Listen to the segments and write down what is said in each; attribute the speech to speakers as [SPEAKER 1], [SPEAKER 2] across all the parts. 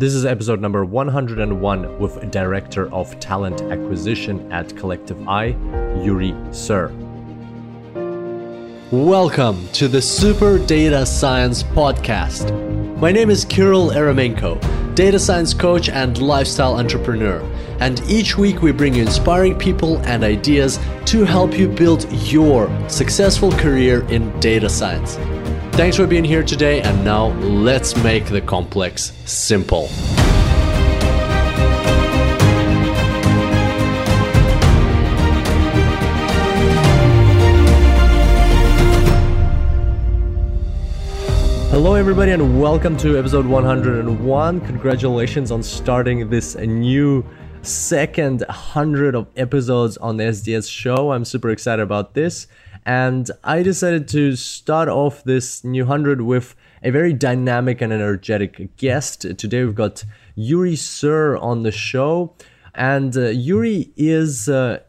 [SPEAKER 1] This is episode number 101 with Director of Talent Acquisition at Collective Eye, Urie Suhr. Welcome to the Super Data Science Podcast. My name is Kirill Eremenko, data science coach and lifestyle entrepreneur. And each week we bring you inspiring people and ideas to help you build your successful career in data science. Thanks for being here today, and now let's make the complex simple. Hello, everybody, and welcome to episode 101. Congratulations on starting this new second 100 of episodes on the SDS show. I'm super excited about this. And I decided to start off this new 100 with a very dynamic and energetic guest. Today we've got Urie Suhr on the show. And uh, Urie is, uh,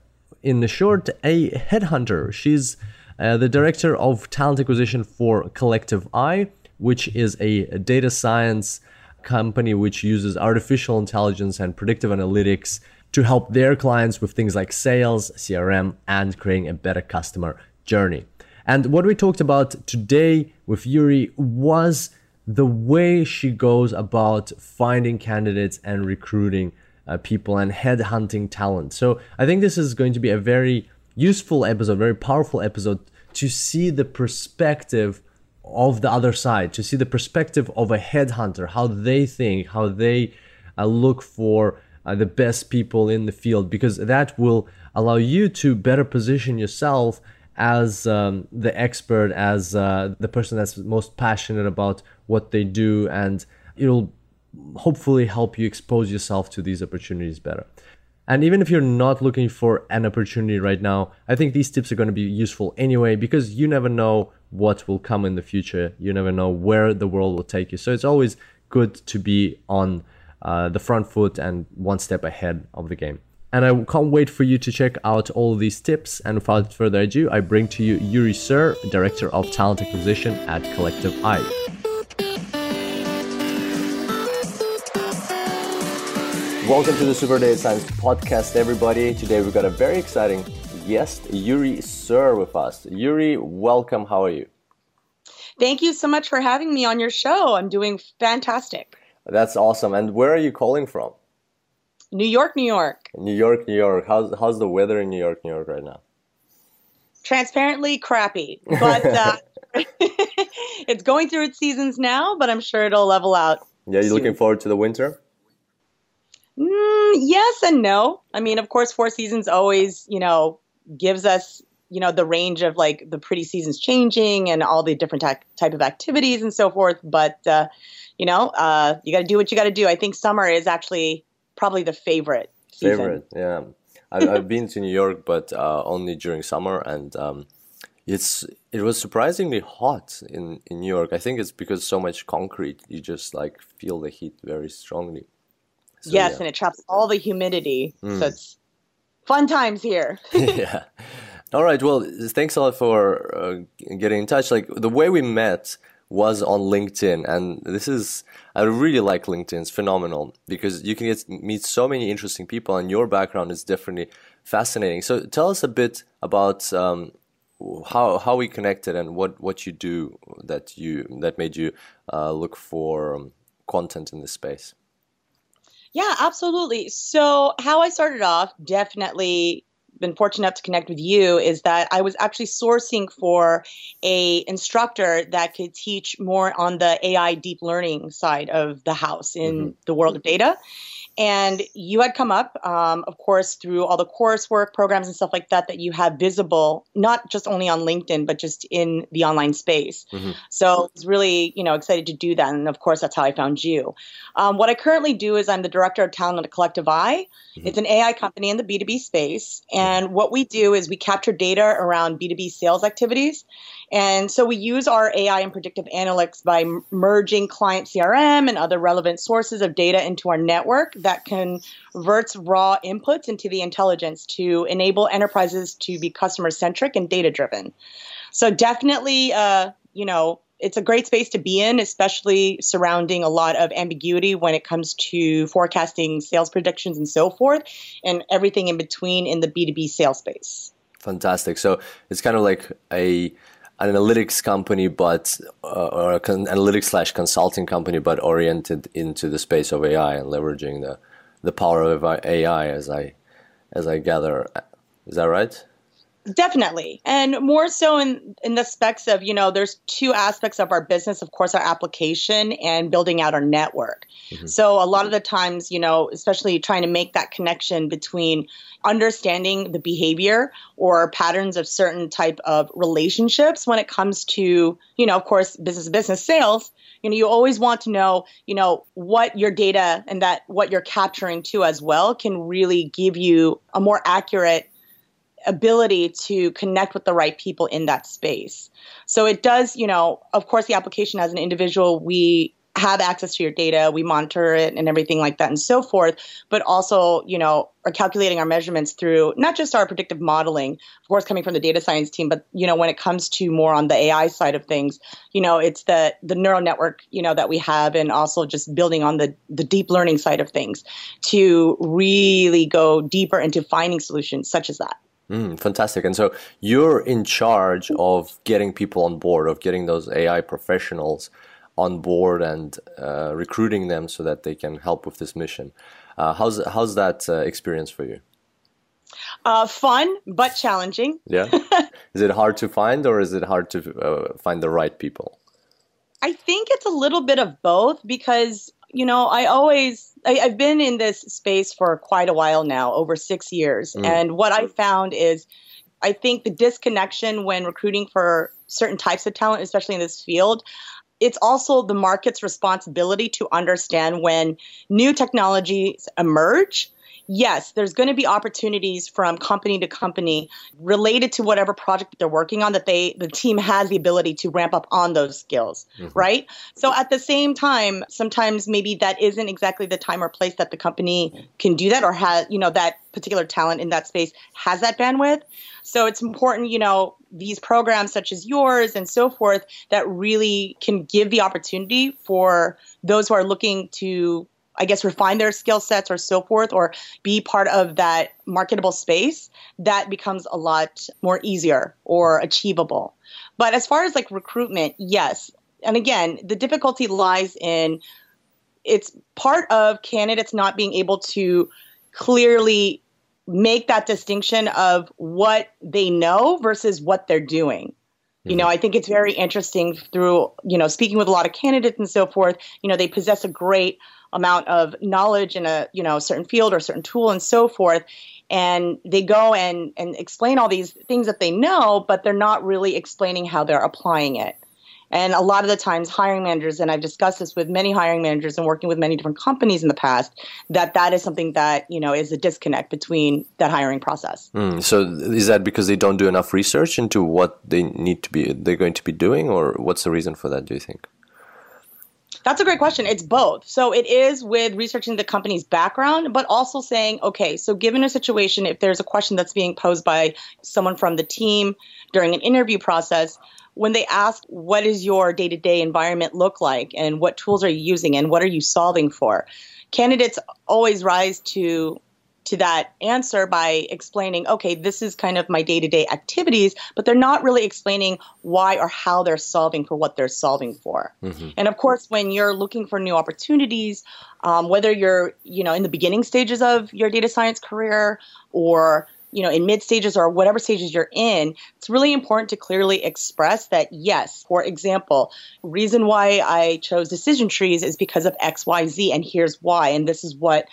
[SPEAKER 1] in the short, a headhunter. She's uh, the director of talent acquisition for Collective[i], which is a data science company which uses artificial intelligence and predictive analytics to help their clients with things like sales, CRM, and creating a better customer journey. And what we talked about today with Urie was the way she goes about finding candidates and recruiting uh, people and headhunting talent. So I think this is going to be a very useful episode, very powerful episode to see the perspective of the other side, to see the perspective of a headhunter, how they think, how they uh, look for uh, the best people in the field, because that will allow you to better position yourself as um, the expert, as uh, the person that's most passionate about what they do, and it'll hopefully help you expose yourself to these opportunities better. And even if you're not looking for an opportunity right now, I think these tips are going to be useful anyway because you never know what will come in the future. You never know where the world will take you. So it's always good to be on uh, the front foot and one step ahead of the game. And I can't wait for you to check out all these tips. And without further ado, I bring to you Urie Suhr, Director of Talent Acquisition at Collective[i]. Welcome to the Super Data Science Podcast, everybody. Today we've got a very exciting guest, Urie Suhr, with us. Urie, welcome. How are you?
[SPEAKER 2] Thank you so much for having me on your show. I'm doing fantastic.
[SPEAKER 1] That's awesome. And where are you calling from?
[SPEAKER 2] New York, New York.
[SPEAKER 1] New York, New York. How's how's the weather in New York, New York right now?
[SPEAKER 2] Transparently crappy, but uh, it's going through its seasons now. But I'm sure it'll level out.
[SPEAKER 1] Yeah, you are looking forward to the winter?
[SPEAKER 2] Mm, yes and no. I mean, of course, Four Seasons always, you know, gives us, you know, the range of like the pretty seasons changing and all the different ty- type of activities and so forth. But uh, you know, uh, you got to do what you got to do. I think summer is actually probably the favorite. Season.
[SPEAKER 1] Favorite, yeah. I've, I've been to New York, but uh, only during summer, and um, it's it was surprisingly hot in in New York. I think it's because so much concrete, you just like feel the heat very strongly.
[SPEAKER 2] So, yes, yeah. and it traps all the humidity, mm. so it's fun times here.
[SPEAKER 1] yeah. All right. Well, thanks a lot for uh, getting in touch. Like the way we met was on LinkedIn, and this is I really like LinkedIn. It's phenomenal because you can get meet so many interesting people, and your background is definitely fascinating. So tell us a bit about um, how how we connected and what what you do that you that made you uh, look for um, content in this space.
[SPEAKER 2] Yeah, absolutely. So how I started off, definitely been fortunate enough to connect with you is that I was actually sourcing for a instructor that could teach more on the AI deep learning side of the house in mm-hmm. the world of data. And you had come up, um, of course, through all the coursework programs and stuff like that that you have visible, not just only on LinkedIn, but just in the online space. Mm-hmm. So I was really, you know, excited to do that. And of course, that's how I found you. Um, what I currently do is I'm the director of talent at Collective[i]. Mm-hmm. It's an AI company in the B2B space. And what we do is we capture data around B2B sales activities and so we use our AI and predictive analytics by merging client CRM and other relevant sources of data into our network that converts raw inputs into the intelligence to enable enterprises to be customer centric and data driven. So definitely, uh, you know, it's a great space to be in, especially surrounding a lot of ambiguity when it comes to forecasting sales predictions and so forth, and everything in between in the B2B sales space.
[SPEAKER 1] Fantastic. So it's kind of like a an analytics company, but uh, or con- analytics slash consulting company, but oriented into the space of AI and leveraging the the power of AI, as I as I gather. Is that right?
[SPEAKER 2] Definitely. And more so in, in the specs of, you know, there's two aspects of our business, of course, our application and building out our network. Mm-hmm. So a lot of the times, you know, especially trying to make that connection between understanding the behavior or patterns of certain type of relationships when it comes to, you know, of course, business business sales, you know, you always want to know, you know, what your data and that what you're capturing too as well can really give you a more accurate ability to connect with the right people in that space. So it does, you know, of course, the application as an individual, we have access to your data, we monitor it and everything like that and so forth, but also, you know, are calculating our measurements through not just our predictive modeling, of course, coming from the data science team, but, you know, when it comes to more on the AI side of things, you know, it's the, the neural network, you know, that we have and also just building on the, the deep learning side of things to really go deeper into finding solutions such as that.
[SPEAKER 1] Mm, fantastic. And so you're in charge of getting people on board, of getting those AI professionals on board and uh, recruiting them so that they can help with this mission. Uh, how's how's that uh, experience for you?
[SPEAKER 2] Uh, fun but challenging.
[SPEAKER 1] Yeah. is it hard to find, or is it hard to uh, find the right people?
[SPEAKER 2] I think it's a little bit of both because you know I always I, have been in this space for quite a while now, over six years. Mm. And what I found is I think the disconnection when recruiting for certain types of talent, especially in this field, it's also the market's responsibility to understand when new technologies emerge yes, there's going to be opportunities from company to company related to whatever project they're working on that they the team has the ability to ramp up on those skills, mm-hmm. right? So at the same time, sometimes maybe that isn't exactly the time or place that the company can do that or has, you know, that particular talent in that space has that bandwidth. So it's important, you know, these programs such as yours and so forth that really can give the opportunity for those who are looking to I guess, refine their skill sets or so forth, or be part of that marketable space, that becomes a lot more easier or achievable. But as far as like recruitment, yes. And again, the difficulty lies in it's part of candidates not being able to clearly make that distinction of what they know versus what they're doing. You know. I think it's very interesting through, you know, speaking with a lot of candidates and so forth, you know, they possess a great amount of knowledge in a you know certain field or certain tool and so forth and they go and and explain all these things that they know but they're not really explaining how they're applying it and a lot of the times hiring managers and i've discussed this with many hiring managers and working with many different companies in the past that that is something that you know is a disconnect between that hiring process
[SPEAKER 1] mm, so is that because they don't do enough research into what they need to be they're going to be doing or what's the reason for that do you think
[SPEAKER 2] that's a great question. It's both. So it is with researching the company's background, but also saying, okay, so given a situation, if there's a question that's being posed by someone from the team during an interview process, when they ask, what does your day to day environment look like and what tools are you using and what are you solving for? Candidates always rise to to that answer by explaining, okay, this is kind of my day to day activities, but they're not really explaining why or how they're solving for what they're solving for. Mm-hmm. And of course, when you're looking for new opportunities, um, whether you're, you know, in the beginning stages of your data science career or you know in mid stages or whatever stages you're in it's really important to clearly express that yes for example reason why i chose decision trees is because of xyz and here's why and this is what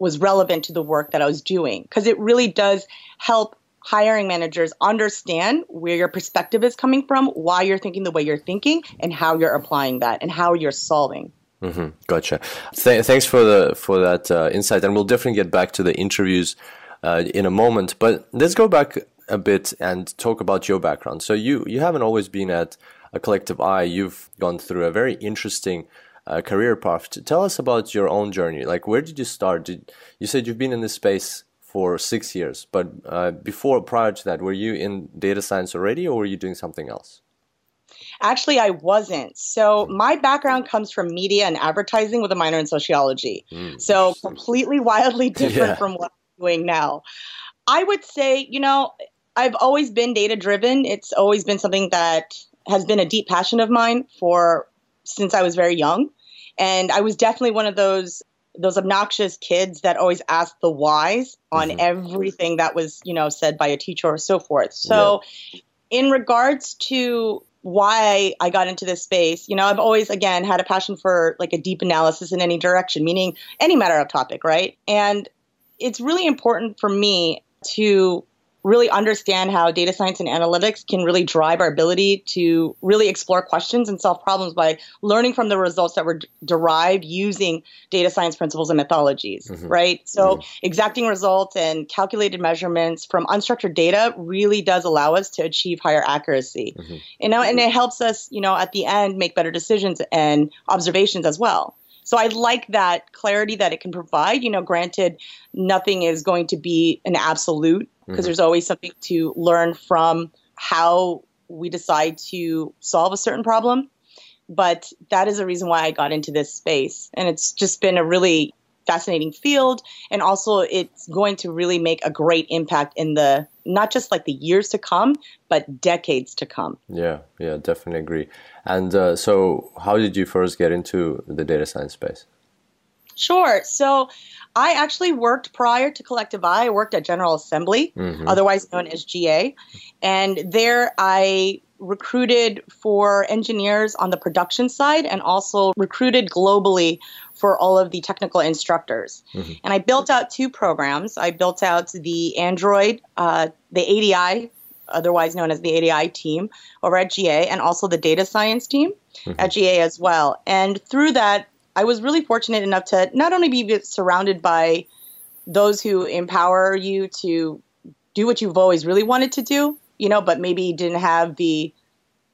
[SPEAKER 2] was relevant to the work that I was doing because it really does help hiring managers understand where your perspective is coming from, why you're thinking the way you're thinking, and how you're applying that and how you're solving.
[SPEAKER 1] Mm-hmm. Gotcha. Th- thanks for the for that uh, insight, and we'll definitely get back to the interviews uh, in a moment. But let's go back a bit and talk about your background. So you you haven't always been at a Collective[i]. You've gone through a very interesting uh, career path. Tell us about your own journey. Like, where did you start? Did, you said you've been in this space for six years, but uh, before, prior to that, were you in data science already, or were you doing something else?
[SPEAKER 2] Actually, I wasn't. So, my background comes from media and advertising with a minor in sociology. Mm. So, completely wildly different yeah. from what doing now. I would say, you know, I've always been data driven. It's always been something that has been a deep passion of mine for since I was very young. And I was definitely one of those those obnoxious kids that always asked the whys on mm-hmm. everything that was, you know, said by a teacher or so forth. So yeah. in regards to why I got into this space, you know, I've always again had a passion for like a deep analysis in any direction, meaning any matter of topic, right? And it's really important for me to really understand how data science and analytics can really drive our ability to really explore questions and solve problems by learning from the results that were derived using data science principles and methodologies, mm-hmm. right? So, mm-hmm. exacting results and calculated measurements from unstructured data really does allow us to achieve higher accuracy. Mm-hmm. You know, and it helps us, you know, at the end make better decisions and observations as well. So I like that clarity that it can provide. You know, granted, nothing is going to be an absolute because mm-hmm. there's always something to learn from how we decide to solve a certain problem. But that is the reason why I got into this space. And it's just been a really fascinating field. And also, it's going to really make a great impact in the not just like the years to come, but decades to come.
[SPEAKER 1] Yeah, yeah, definitely agree. And uh, so, how did you first get into the data science space?
[SPEAKER 2] Sure. So, I actually worked prior to Collective[i]. I worked at General Assembly, mm-hmm. otherwise known as GA. And there I recruited for engineers on the production side and also recruited globally for all of the technical instructors. Mm-hmm. And I built out two programs. I built out the Android, uh, the ADI, otherwise known as the ADI team over at GA, and also the data science team mm-hmm. at GA as well. And through that, I was really fortunate enough to not only be surrounded by those who empower you to do what you've always really wanted to do, you know, but maybe didn't have the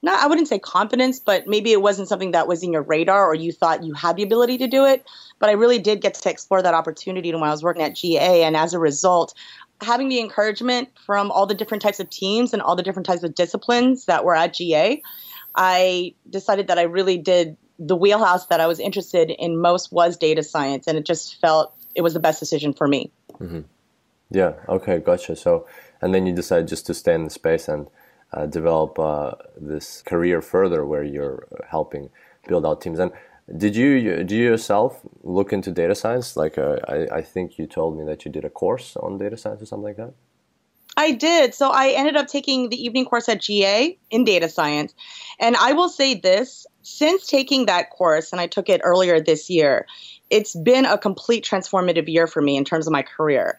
[SPEAKER 2] not I wouldn't say confidence, but maybe it wasn't something that was in your radar or you thought you had the ability to do it. But I really did get to explore that opportunity when I was working at GA and as a result, having the encouragement from all the different types of teams and all the different types of disciplines that were at GA, I decided that I really did the wheelhouse that I was interested in most was data science, and it just felt it was the best decision for me.
[SPEAKER 1] Mm-hmm. Yeah. Okay. Gotcha. So, and then you decided just to stay in the space and uh, develop uh, this career further, where you're helping build out teams. And did you do you yourself look into data science? Like, uh, I, I think you told me that you did a course on data science or something like that.
[SPEAKER 2] I did. So I ended up taking the evening course at GA in data science. And I will say this since taking that course, and I took it earlier this year, it's been a complete transformative year for me in terms of my career.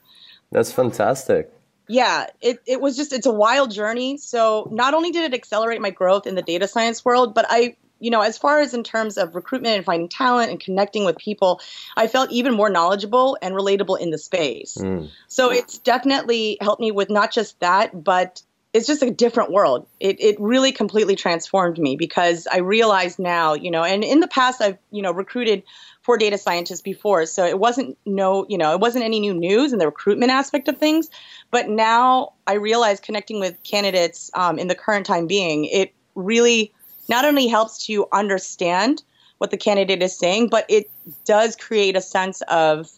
[SPEAKER 1] That's fantastic.
[SPEAKER 2] Yeah, it, it was just, it's a wild journey. So not only did it accelerate my growth in the data science world, but I, you know, as far as in terms of recruitment and finding talent and connecting with people, I felt even more knowledgeable and relatable in the space. Mm. So it's definitely helped me with not just that, but it's just a different world. It it really completely transformed me because I realize now, you know, and in the past I've, you know, recruited for data scientists before, so it wasn't no, you know, it wasn't any new news in the recruitment aspect of things. But now I realize connecting with candidates um, in the current time being, it really not only helps to understand what the candidate is saying, but it does create a sense of,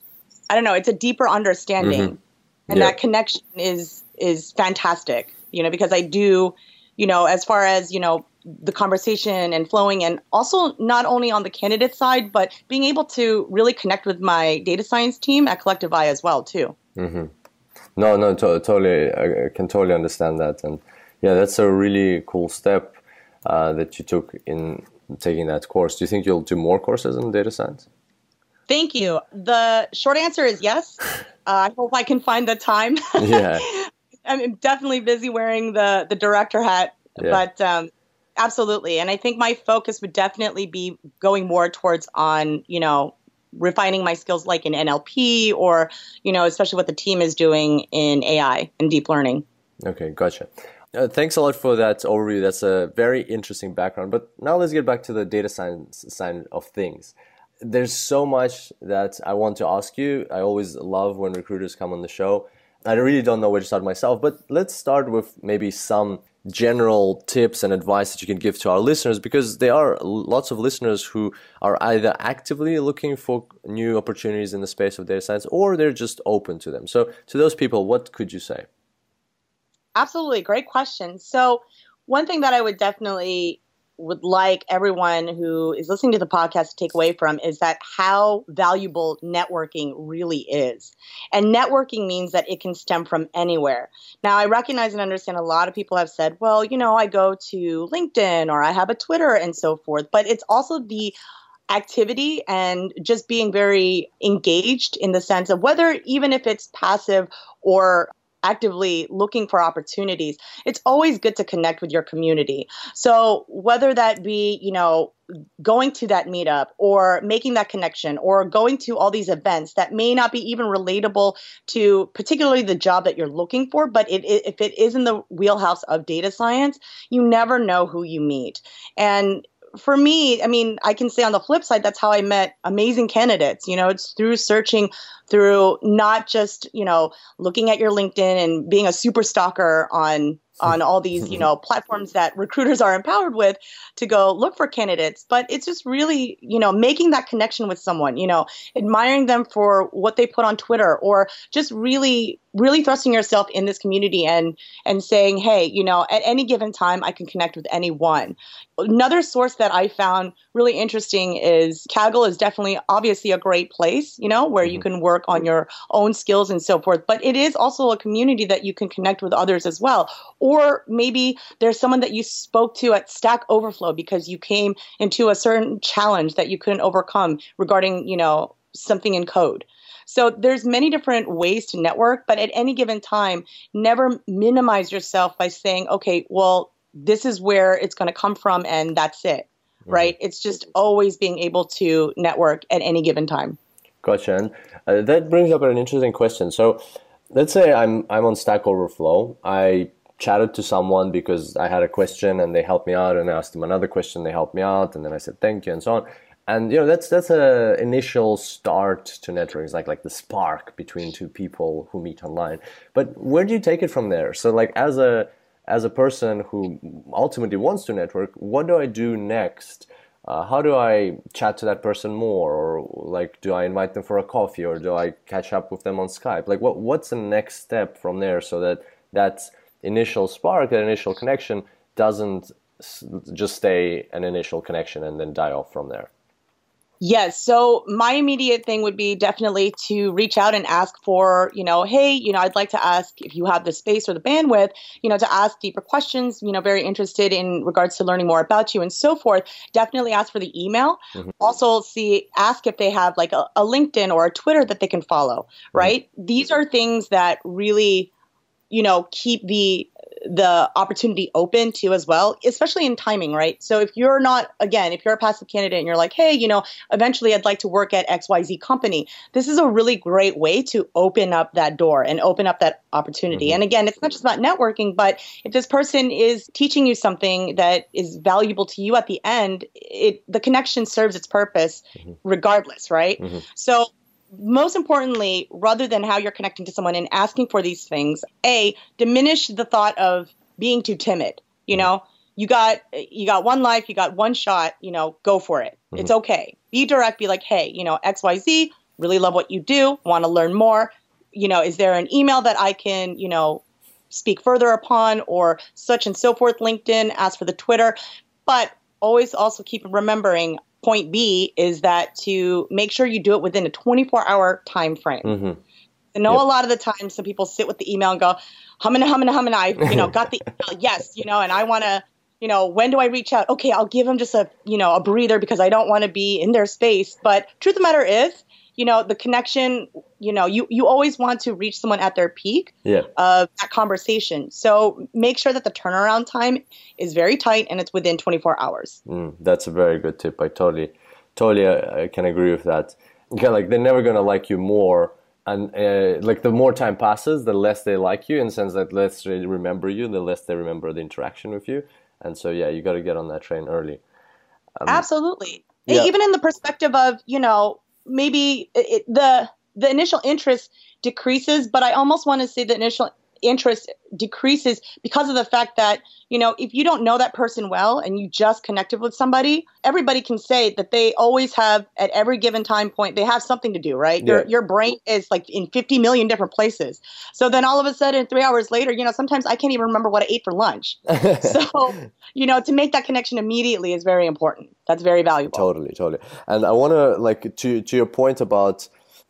[SPEAKER 2] I don't know, it's a deeper understanding, mm-hmm. and that connection is is fantastic you know, because I do, you know, as far as, you know, the conversation and flowing and also not only on the candidate side but being able to really connect with my data science team at Collective[i] as well too.
[SPEAKER 1] Mm-hmm. no no to- totally i can totally understand that. And yeah that's a really cool step uh, that you took in taking that course. Do you think you'll do more courses in data science?
[SPEAKER 2] Thank you. The short answer is yes. Uh, i hope i can find the time.
[SPEAKER 1] Yeah
[SPEAKER 2] I'm definitely busy wearing the the director hat, yeah. but um, absolutely. And I think my focus would definitely be going more towards on you know refining my skills like in NLP or you know especially what the team is doing in AI and deep learning.
[SPEAKER 1] Okay, gotcha. Uh, thanks a lot for that overview. That's a very interesting background. But now let's get back to the data science side of things. There's so much that I want to ask you. I always love when recruiters come on the show I really don't know where to start myself, but let's start with maybe some general tips and advice that you can give to our listeners because there are lots of listeners who are either actively looking for new opportunities in the space of data science or they're just open to them. So, to those people, what could you say?
[SPEAKER 2] Absolutely, great question. So, one thing that I would definitely would like everyone who is listening to the podcast to take away from is that how valuable networking really is. And networking means that it can stem from anywhere. Now, I recognize and understand a lot of people have said, well, you know, I go to LinkedIn or I have a Twitter and so forth, but it's also the activity and just being very engaged in the sense of whether even if it's passive or actively looking for opportunities, it's always good to connect with your community. So whether that be, you know, going to that meetup or making that connection or going to all these events that may not be even relatable to particularly the job that you're looking for, but it, it, if it is in the wheelhouse of data science, you never know who you meet. And for me, I mean, I can say on the flip side, that's how I met amazing candidates. You know, it's through searching, through not just, you know, looking at your LinkedIn and being a super stalker on on all these, you know, platforms that recruiters are empowered with to go look for candidates. But it's just really, you know, making that connection with someone, you know, admiring them for what they put on Twitter or just really really thrusting yourself in this community and and saying hey you know at any given time i can connect with anyone another source that i found really interesting is kaggle is definitely obviously a great place you know where mm-hmm. you can work on your own skills and so forth but it is also a community that you can connect with others as well or maybe there's someone that you spoke to at stack overflow because you came into a certain challenge that you couldn't overcome regarding you know something in code so there's many different ways to network, but at any given time, never minimize yourself by saying, okay, well, this is where it's going to come from and that's it. Mm-hmm. Right? It's just always being able to network at any given time.
[SPEAKER 1] Gotcha. And uh, that brings up an interesting question. So let's say I'm I'm on Stack Overflow. I chatted to someone because I had a question and they helped me out, and I asked them another question, they helped me out, and then I said thank you and so on. And you know that's that's a initial start to networking it's like like the spark between two people who meet online. But where do you take it from there? So like as a as a person who ultimately wants to network what do i do next? Uh, how do i chat to that person more? Or like do i invite them for a coffee? Or do i catch up with them on skype? Like what what's the next step from there so that that initial spark that initial connection doesn't just stay an initial connection and then die off from there
[SPEAKER 2] Yes. So my immediate thing would be definitely to reach out and ask for, you know, hey, you know, I'd like to ask if you have the space or the bandwidth, you know, to ask deeper questions, you know, very interested in regards to learning more about you and so forth. Definitely ask for the email. Mm-hmm. Also see, ask if they have like a, a, LinkedIn or a Twitter that they can follow, right? Mm-hmm. These are things that really, you know, keep the the opportunity open to as well, especially in timing, right? So if you're not, again, if you're a passive candidate and you're like, hey, you know, eventually I'd like to work at XYZ company, this is a really great way to open up that door and open up that opportunity. Mm-hmm. And again, it's not just about networking, but if this person is teaching you something that is valuable to you at the end, it the connection serves its purpose mm-hmm. regardless, right? Mm-hmm. So most importantly, rather than how you're connecting to someone and asking for these things, a diminish the thought of being too timid. You know, you got you got one life, you got one shot. You know, go for it. Mm-hmm. It's okay. Be direct. Be like, hey, you know, X Y Z. Really love what you do. Want to learn more. You know, is there an email that I can, you know, speak further upon, or such and so forth? LinkedIn. Ask for the Twitter, but always also keep remembering point B is that to make sure you do it within a 24 hour time frame. Mm-hmm. I know yep. a lot of the time some people sit with the email and go, humming, humming, humming. I, you know, got the email, yes, you know, and I want to, you know, when do I reach out? Okay, I'll give them just a, you know, a breather because I don't want to be in their space. But truth of the matter is, you know the connection you know you you always want to reach someone at their peak
[SPEAKER 1] yeah.
[SPEAKER 2] of that conversation. So make sure that the turnaround time is very tight and it's within 24 hours.
[SPEAKER 1] Mm, that's a very good tip. I totally totally uh, I can agree with that. Yeah like they're never gonna like you more and uh, like the more time passes the less they like you in the sense that less they remember you the less they remember the interaction with you. And so yeah you got to get on that train early.
[SPEAKER 2] Um, absolutely. yeah. even in the perspective of you know maybe it, the the initial interest decreases, but I almost want to say the initial interest decreases because of the fact that you know if you don't know that person well and you just connected with somebody everybody can say that they always have at every given time point they have something to do right? Yeah. your, your brain is like in 50 million different places. So then all of a sudden three hours later you know sometimes i can't even remember what i ate for lunch. So you know to make that connection immediately is very important. That's very valuable.
[SPEAKER 1] Totally totally. And i want to like to to your point about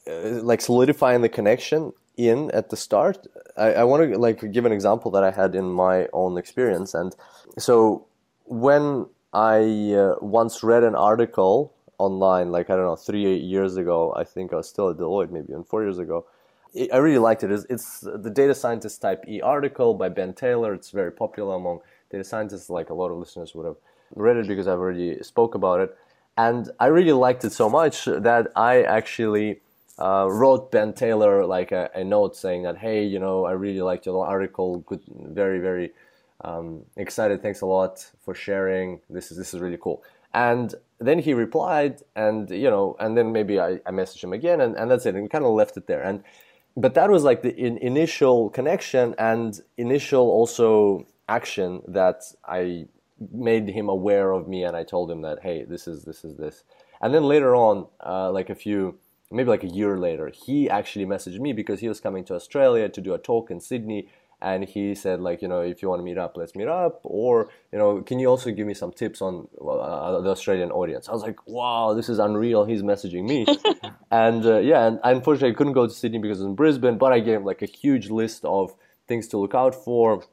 [SPEAKER 1] uh, like solidifying the connection in at the start I, I want to like give an example that I had in my own experience. And so when I uh, once read an article online, like I don't know, three years ago, I think I was still at Deloitte, maybe even four years ago. I really liked it. It's, it's the data scientist type E article by Ben Taylor. It's very popular among data scientists. Like a lot of listeners would have read it because I've already spoke about it. And I really liked it so much that I actually uh, wrote Ben Taylor like a, a, note saying that, hey, you know, I really liked your article. Good, very, very um, excited. Thanks a lot for sharing. This is this is really cool. And then he replied, and you know, and then maybe I, I messaged him again, and, and that's it. And kind of left it there. And but that was like the in, initial connection and initial also action that I made him aware of me, and I told him that, hey, this is this is this. And then later on, uh, like a few maybe like a year later, he actually messaged me because he was coming to Australia to do a talk in Sydney. And he said, like, you know, if you want to meet up, let's meet up. Or, you know, can you also give me some tips on uh, the Australian audience? I was like, wow, this is unreal. He's messaging me. and uh, yeah, and unfortunately, I couldn't go to Sydney because it's in Brisbane, but I gave him like a huge list of things to look out for,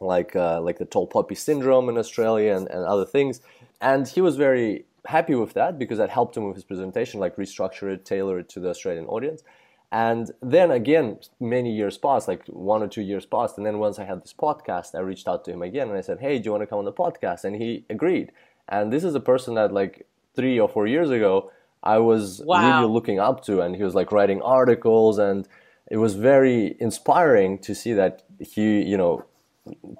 [SPEAKER 1] like uh, like the tall poppy syndrome in Australia and, and other things. And he was very happy with that because that helped him with his presentation, like restructure it, tailor it to the Australian audience. And then again, many years passed, like one or two years passed. And then once I had this podcast, I reached out to him again and I said, Hey, do you want to come on the podcast? And he agreed. And this is a person that like three or four years ago, I was wow. really looking up to. And he was like writing articles and it was very inspiring to see that he, you know,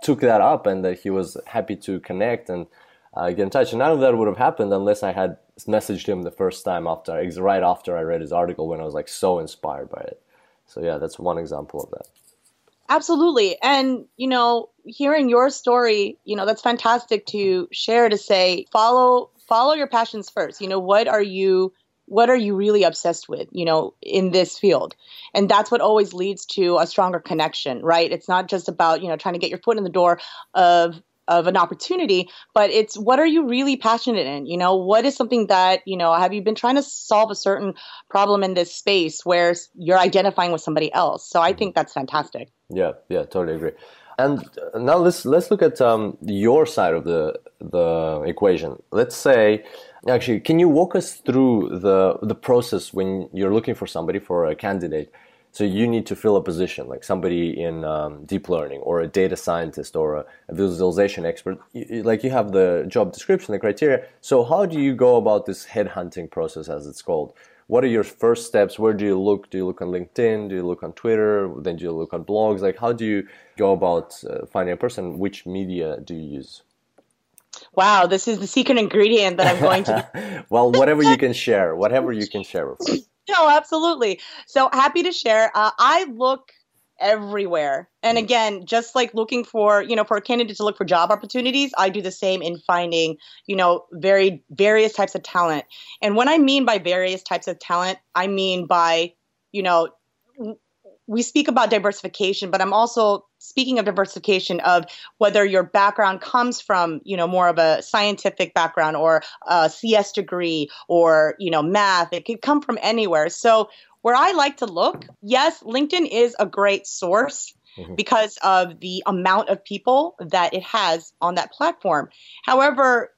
[SPEAKER 1] took that up and that he was happy to connect and uh, get in touch. And none of that would have happened unless I had messaged him the first time after, right after I read his article when I was like so inspired by it. So yeah, that's one example of that.
[SPEAKER 2] Absolutely. And, you know, hearing your story, you know, that's fantastic to share to say follow follow your passions first. You know, what are you what are you really obsessed with, you know, in this field? And that's what always leads to a stronger connection, right? It's not just about, you know, trying to get your foot in the door of of an opportunity but it's what are you really passionate in? You know what is something that you know have you been trying to solve a certain problem in this space where you're identifying with somebody else? So i think that's fantastic.
[SPEAKER 1] Yeah yeah totally agree. And now let's let's look at um, your side of the the equation. Let's say actually can you walk us through the the process when you're looking for somebody for a candidate so you need to fill a position, like somebody in um, deep learning or a data scientist or a, a visualization expert. You, like you have the job description, the criteria. So how do you go about this headhunting process, as it's called? What are your first steps? Where do you look? Do you look on LinkedIn? Do you look on Twitter? Then do you look on blogs? Like how do you go about uh, finding a person? Which media do you use?
[SPEAKER 2] Wow, this is the secret ingredient that I'm going to.
[SPEAKER 1] well, whatever you can share, whatever you can share with us.
[SPEAKER 2] No, absolutely. So happy to share. Uh, I look everywhere. And again, just like looking for, you know, for a candidate to look for job opportunities, I do the same in finding, you know, very various types of talent. And when I mean by various types of talent, I mean by, you know, we speak about diversification, but I'm also speaking of diversification of whether your background comes from, you know, more of a scientific background or a CS degree or, you know, math. It could come from anywhere. So where I like to look, yes, LinkedIn is a great source mm-hmm. because of the amount of people that it has on that platform. However,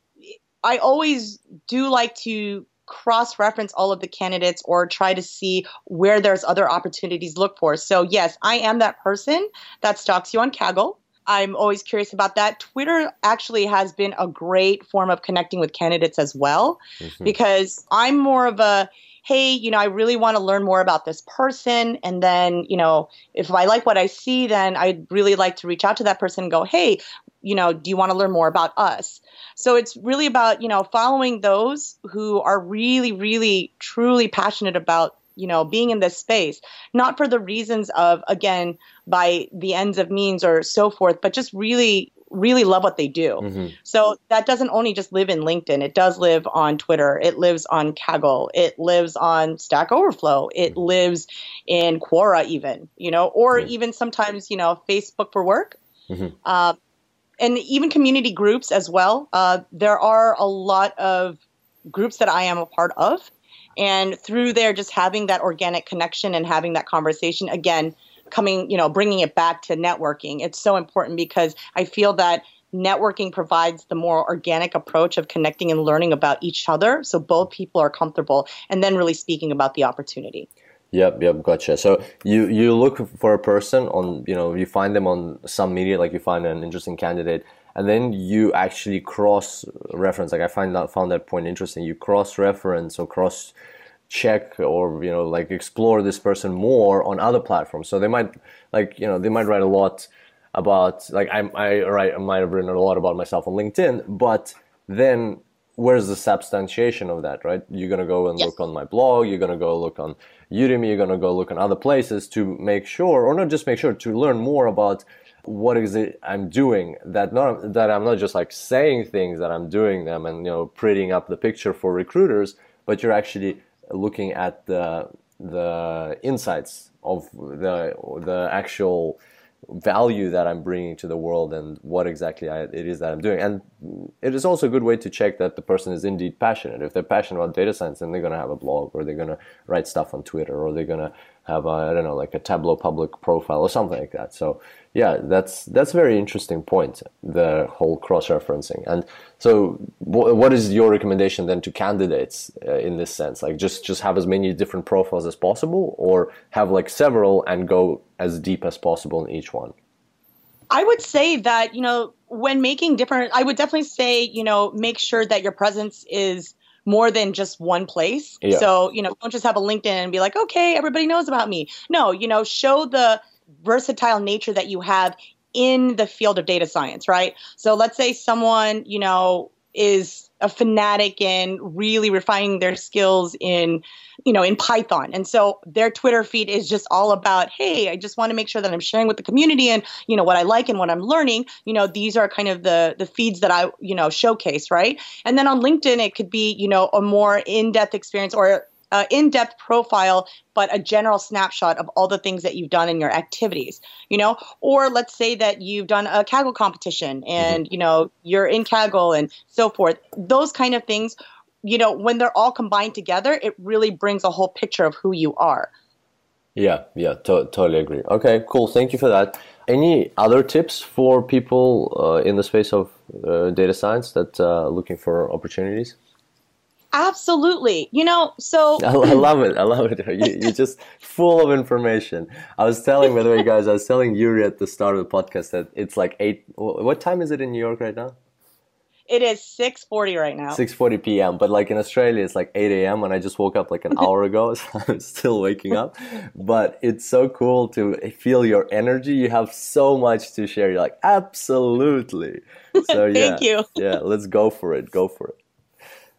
[SPEAKER 2] I always do like to cross reference all of the candidates or try to see where there's other opportunities look for. So yes, I am that person that stalks you on Kaggle. I'm always curious about that. Twitter actually has been a great form of connecting with candidates as well mm-hmm. because I'm more of a hey, you know, I really want to learn more about this person. And then, you know, if I like what I see, then I'd really like to reach out to that person and go, hey, you know, do you want to learn more about us? So it's really about, you know, following those who are really, really, truly passionate about you know, being in this space, not for the reasons of, again, by the ends of means or so forth, but just really really love what they do. Mm-hmm. So that doesn't only just live in LinkedIn, it does live on Twitter, it lives on Kaggle, it lives on Stack Overflow, it mm-hmm. lives in Quora, even, you know, or mm-hmm. even sometimes, you know, Facebook for work. Uh, and even community groups as well. Uh, there are a lot of groups that I am a part of. And through there, just having that organic connection and having that conversation, again, coming, you know, bringing it back to networking. It's so important because I feel that networking provides the more organic approach of connecting and learning about each other so both people are comfortable and then really speaking about the opportunity.
[SPEAKER 1] Yep, yep, gotcha. So you you look for a person on, you know, you find them on some media, like you find an interesting candidate, and then you actually cross reference. Like I find that found that point interesting. You cross reference or cross check or you know like explore this person more on other platforms so they might like you know they might write a lot about like i i write I might have written a lot about myself on linkedin but then where's the substantiation of that right you're going to go and yes. look on my blog you're going to go look on udemy you're going to go look on other places to make sure or not just make sure to learn more about what is it i'm doing that not that i'm not just like saying things that i'm doing them and you know prettying up the picture for recruiters but you're actually looking at the the insights of the the actual value that I'm bringing to the world and what exactly I, it is that I'm doing. And it is also a good way to check that the person is indeed passionate. If they're passionate about data science, then they're going to have a blog or they're going to write stuff on Twitter or they're going to have a, I don't know, like a Tableau public profile or something like that. So yeah, that's that's a very interesting point, the whole cross-referencing. And so, what is your recommendation then to candidates uh, in this sense? Like, just just have as many different profiles as possible, or have like several and go as deep as possible in each one.
[SPEAKER 2] I would say that you know when making different, I would definitely say you know make sure that your presence is more than just one place. Yeah. So, you know, don't just have a LinkedIn and be like, okay, everybody knows about me. No, you know, show the versatile nature that you have in the field of data science, right? So let's say someone, you know, is a fanatic in really refining their skills in you know in python. And so their twitter feed is just all about hey i just want to make sure that i'm sharing with the community and you know what i like and what i'm learning. You know these are kind of the the feeds that i you know showcase right? And then on linkedin it could be you know a more in-depth experience or uh, in-depth profile but a general snapshot of all the things that you've done in your activities you know? Or let's say that you've done a kaggle competition and mm-hmm. you know you're in kaggle and so forth. Those kind of things you know when they're all combined together it really brings a whole picture of who you are.
[SPEAKER 1] Yeah yeah to- totally agree. Okay cool. Thank you for that. Any other tips for people uh, in the space of uh, data science that uh, looking for opportunities
[SPEAKER 2] Absolutely. You know, so
[SPEAKER 1] I, I love it. I love it. You, are just full of information. I was telling, by the way, guys, I was telling Urie at the start of the podcast that it's like eight. What time is it in New York right now?
[SPEAKER 2] It is six forty right now.
[SPEAKER 1] Six forty p.m. But like in Australia, it's like eight a.m. and I just woke up like an hour ago, so I'm still waking up. But it's so cool to feel your energy. You have so much to share. You're like, absolutely. So yeah,
[SPEAKER 2] thank you.
[SPEAKER 1] yeah, let's go for it. Go for it.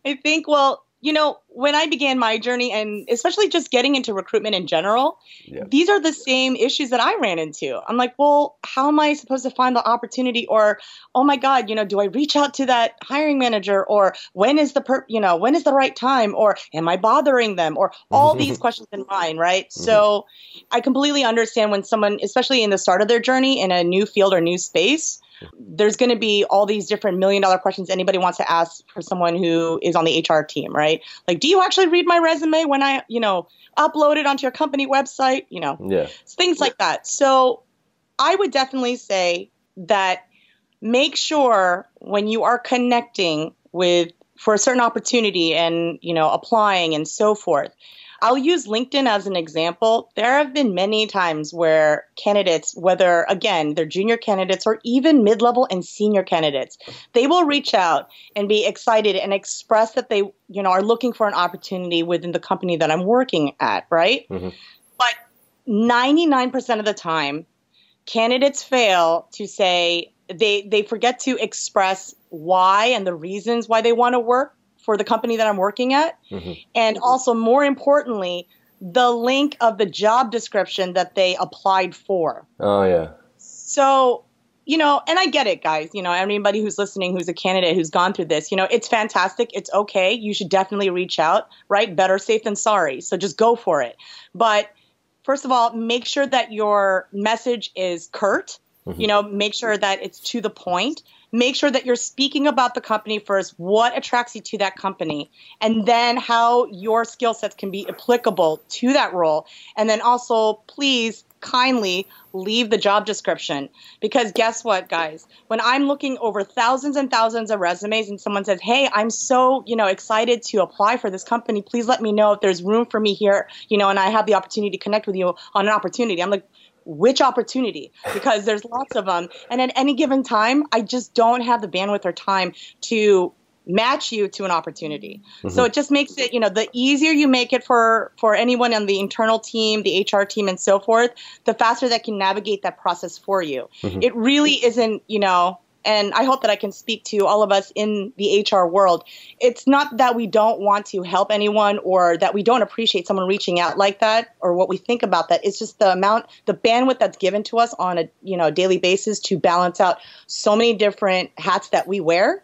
[SPEAKER 2] I think, well, you know, when I began my journey and especially just getting into recruitment in general, yeah. these are the same issues that I ran into. I'm like, well, how am I supposed to find the opportunity? Or, oh my God, you know, do I reach out to that hiring manager? Or when is the per, you know, when is the right time? Or am I bothering them? Or all these questions in mind, right? Mm-hmm. So I completely understand when someone, especially in the start of their journey in a new field or new space, there's going to be all these different million dollar questions anybody wants to ask for someone who is on the HR team, right? Like, do you actually read my resume when I, you know, upload it onto your company website? You know,
[SPEAKER 1] yeah.
[SPEAKER 2] things like that. So I would definitely say that make sure when you are connecting with for a certain opportunity and you know applying and so forth I'll use LinkedIn as an example. There have been many times where candidates, whether again, they're junior candidates or even mid level and senior candidates, they will reach out and be excited and express that they, you know, are looking for an opportunity within the company that I'm working at, right? Mm-hmm. But 99% of the time, candidates fail to say, they, they forget to express why and the reasons why they want to work for the company that I'm working at. Mm-hmm. And also, more importantly, the link of the job description that they applied for.
[SPEAKER 1] Oh yeah.
[SPEAKER 2] So, you know, and I get it, guys. You know, anybody who's listening who's a candidate who's gone through this, you know, it's fantastic. It's okay. You should definitely reach out, right? Better safe than sorry. So just go for it. But first of all, make sure that your message is curt. Mm-hmm. You know, make sure that it's to the point make sure that you're speaking about the company first, what attracts you to that company, and then how your skill sets can be applicable to that role. And then also, please kindly leave the job description. Because guess what guys? When i'm looking over thousands and thousands of resumes and someone says hey i'm so you know excited to apply for this company. Please let me know if there's room for me here you know and i have the opportunity to connect with you on an opportunity. I'm like which opportunity because there's lots of them and at any given time i just don't have the bandwidth or time to match you to an opportunity mm-hmm. so it just makes it you know the easier you make it for for anyone on the internal team the hr team and so forth the faster that can navigate that process for you mm-hmm. it really isn't you know and I hope that I can speak to all of us in the HR world. It's not that we don't want to help anyone or that we don't appreciate someone reaching out like that or what we think about that. It's just the amount, the bandwidth that's given to us on a you know daily basis to balance out so many different hats that we wear.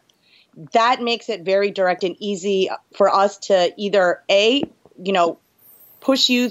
[SPEAKER 2] That makes it very direct and easy for us to either a you know push you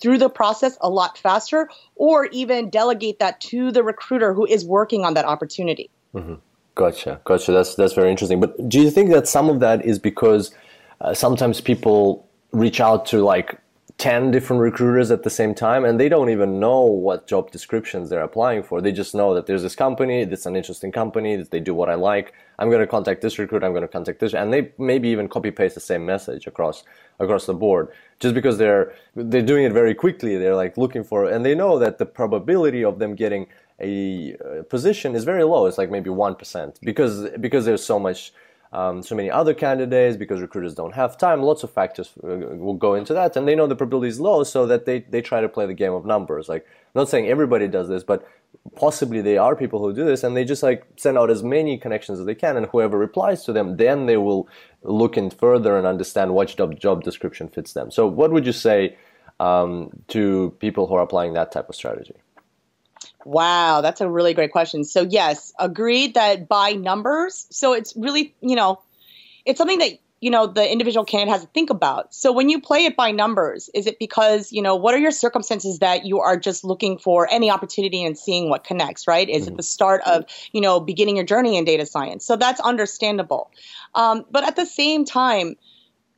[SPEAKER 2] through the process a lot faster or even delegate that to the recruiter who is working on that opportunity.
[SPEAKER 1] Mm-hmm. Gotcha, gotcha. That's that's very interesting. But do you think that some of that is because uh, sometimes people reach out to like 10 different recruiters at the same time and they don't even know what job descriptions they're applying for they just know that there's this company it's an interesting company that they do what i like i'm going to contact this recruiter i'm going to contact this and they maybe even copy paste the same message across across the board just because they're they're doing it very quickly they're like looking for and they know that the probability of them getting a uh, position is very low. It's like maybe one percent because because there's so much. Um, so many other candidates because recruiters don't have time. Lots of factors uh, will go into that, and they know the probability is low, so that they, they try to play the game of numbers. Like, I'm not saying everybody does this, but possibly there are people who do this, and they just like send out as many connections as they can, and whoever replies to them, then they will look in further and understand what job job description fits them. So, what would you say um, to people who are applying that type of strategy?
[SPEAKER 2] Wow, that's a really great question. So, yes, agreed that by numbers. So, it's really, you know, it's something that, you know, the individual candidate has to think about. So, when you play it by numbers, is it because, you know, what are your circumstances that you are just looking for any opportunity and seeing what connects, right? Is mm-hmm. it the start of, you know, beginning your journey in data science? So, that's understandable. Um, but at the same time,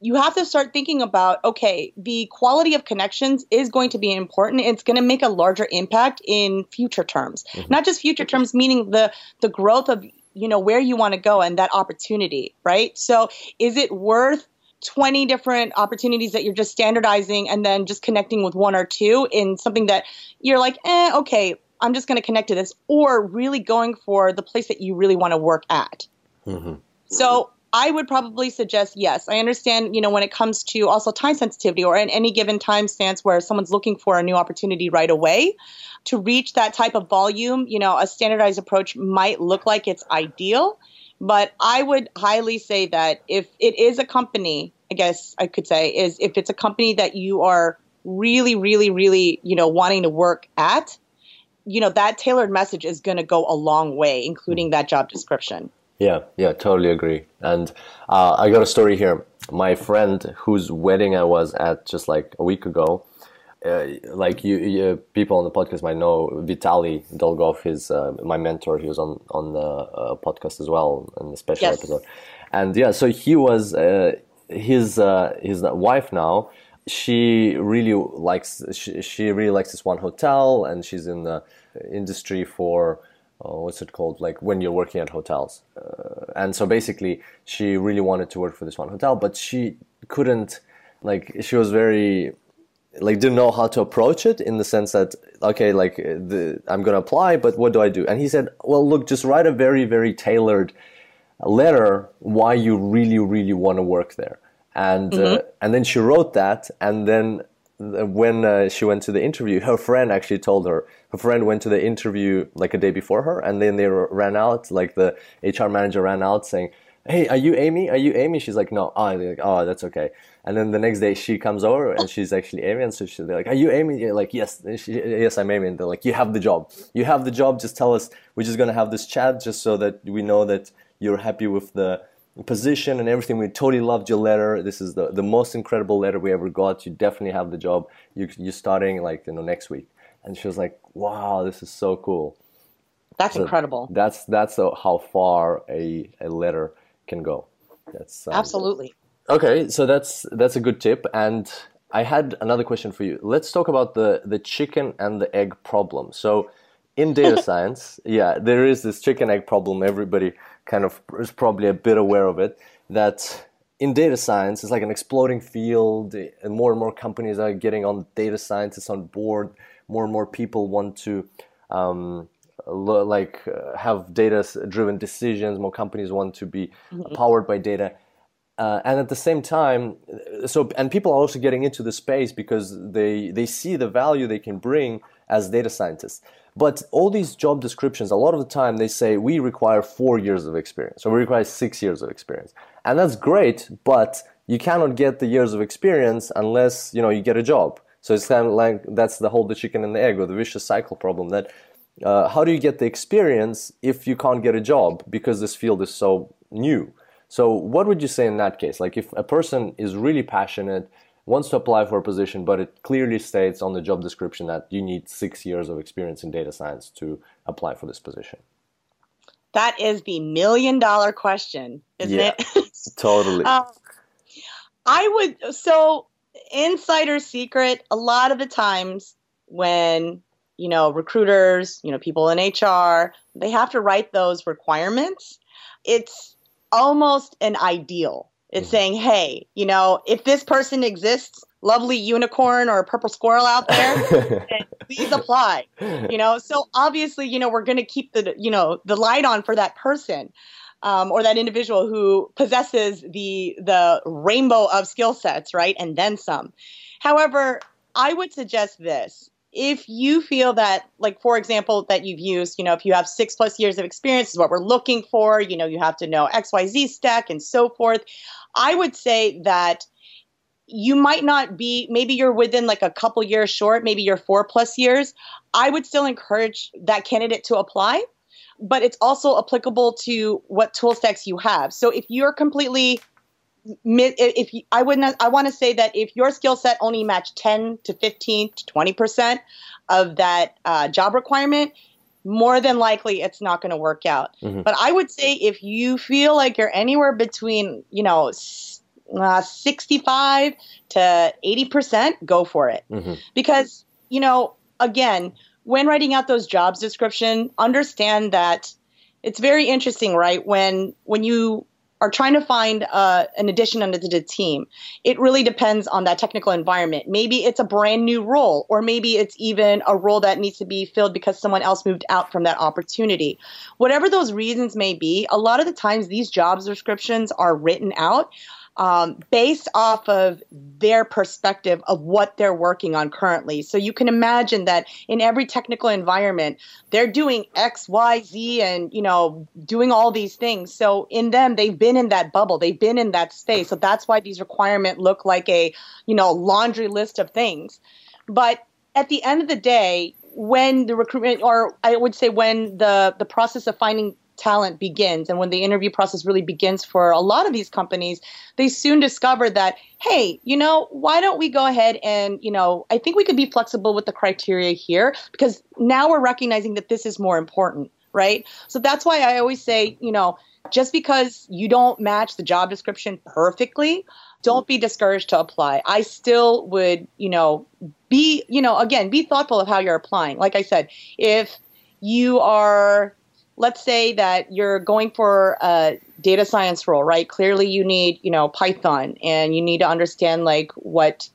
[SPEAKER 2] you have to start thinking about okay, the quality of connections is going to be important. It's going to make a larger impact in future terms, mm-hmm. not just future terms, meaning the the growth of you know where you want to go and that opportunity, right? So, is it worth 20 different opportunities that you're just standardizing and then just connecting with one or two in something that you're like, eh, okay, I'm just going to connect to this, or really going for the place that you really want to work at. Mm-hmm. So I would probably suggest yes. I understand, you know, when it comes to also time sensitivity or in any given time stance where someone's looking for a new opportunity right away, to reach that type of volume, you know, a standardized approach might look like it's ideal. But I would highly say that if it is a company, I guess I could say, is if it's a company that you are really, really, really, you know, wanting to work at, you know, that tailored message is going to go a long way, including that job description.
[SPEAKER 1] Yeah, yeah, totally agree. And uh, I got a story here. My friend whose wedding I was at just like a week ago, uh, like you, you, people on the podcast might know Vitali Dolgov, is uh, my mentor. He was on on the uh, podcast as well in the special yes. episode. And yeah, so he was uh, his uh, his wife now. She really likes she, she really likes this one hotel, and she's in the industry for uh, what's it called like when you're working at hotels. Uh, and so basically she really wanted to work for this one hotel but she couldn't like she was very like didn't know how to approach it in the sense that okay like the, i'm gonna apply but what do i do? And he said well look just write a very very tailored letter why you really really want to work there. And uh, mm-hmm. uh, and then she wrote that and then when uh, she went to the interview, her friend actually told her. Her friend went to the interview like a day before her, and then they ran out. Like the HR manager ran out saying, hey, are you Amy? Are you Amy? She's like, no. Oh, like, oh, that's okay. And then the next day she comes over and she's actually Amy. And so she's like, are you Amy? You're like, yes, she, yes, I'm Amy. And they're like, you have the job. You have the job. Just tell us. We're just gonna have this chat just so that we know that you're happy with the position and everything. We totally loved your letter. This is the, the most incredible letter we ever got. You definitely have the job. You, you're starting like you know next week. And she was like, wow, this is so cool.
[SPEAKER 2] That's so incredible.
[SPEAKER 1] That's that's a, how far a, a letter can go. That's
[SPEAKER 2] um, absolutely
[SPEAKER 1] okay. So that's that's a good tip. And I had another question for you. Let's talk about the the chicken and the egg problem. So in data science, yeah, there is this chicken egg problem. Everybody kind of is probably a bit aware of it. That in data science, it's like an exploding field. And more and more companies are getting on data scientists on board. More and more people want to um, like uh, have data driven decisions more companies want to be mm-hmm. powered by data uh, and at the same time so and people are also getting into the space because they they see the value they can bring as data scientists but all these job descriptions a lot of the time they say we require four years of experience or we require six years of experience and that's great but you cannot get the years of experience unless you know you get a job so it's kind of like that's the whole the chicken and the egg or the vicious cycle problem that uh, how do you get the experience if you can't get a job because this field is so new? So, what would you say in that case? Like, if a person is really passionate, wants to apply for a position, but it clearly states on the job description that you need six years of experience in data science to apply for this position?
[SPEAKER 2] That is the million dollar question, isn't yeah, it?
[SPEAKER 1] totally. Uh,
[SPEAKER 2] I would, so insider secret, a lot of the times when you know, recruiters, you know, people in HR, they have to write those requirements. It's almost an ideal. It's mm-hmm. saying, hey, you know, if this person exists, lovely unicorn or purple squirrel out there, please apply. You know, so obviously, you know, we're going to keep the, you know, the light on for that person. Um, or that individual who possesses the the rainbow of skill sets, right, and then some. However, I would suggest this: if you feel that like for example that you've used you know if you have six plus years of experience is what we're looking for you know you have to know xyz stack and so forth i would say that you might not be maybe you're within like a couple years short maybe you're four plus years i would still encourage that candidate to apply but it's also applicable to what tool stacks you have. So if you're completely if you, I wouldn't, I want to say that if your skill set only matched 10 to 15 to 20 percent of that uh, job requirement, more than likely it's not going to work out. Mm-hmm. But I would say if you feel like you're anywhere between, you know, uh, 65 to 80 percent, go for it. Mm-hmm. Because you know, again, when writing out those jobs description, understand that it's very interesting, right? When when you are trying to find uh, an addition under the team, it really depends on that technical environment. Maybe it's a brand new role, or maybe it's even a role that needs to be filled because someone else moved out from that opportunity. Whatever those reasons may be, a lot of the times these jobs descriptions are written out um, based off of their perspective of what they're working on currently. So you can imagine that in every technical environment, they're doing X, Y, Z, and you know, doing all these things. So in them, they've been in that bubble, they've been in that space. So that's why these requirements look like a you know laundry list of things. But at the end of the day, when the recruitment, or I would say when the the process of finding talent begins. And when the interview process really begins for a lot of these companies they soon discover that hey you know why don't we go ahead and you know i think we could be flexible with the criteria here because now we're recognizing that this is more important right? So that's why i always say you know just because you don't match the job description perfectly don't be discouraged to apply. I still would you know be you know again be thoughtful of how you're applying. Like i said if you are let's say that you're going for a data science role, right? Clearly you need, you know, Python and you need to understand like what,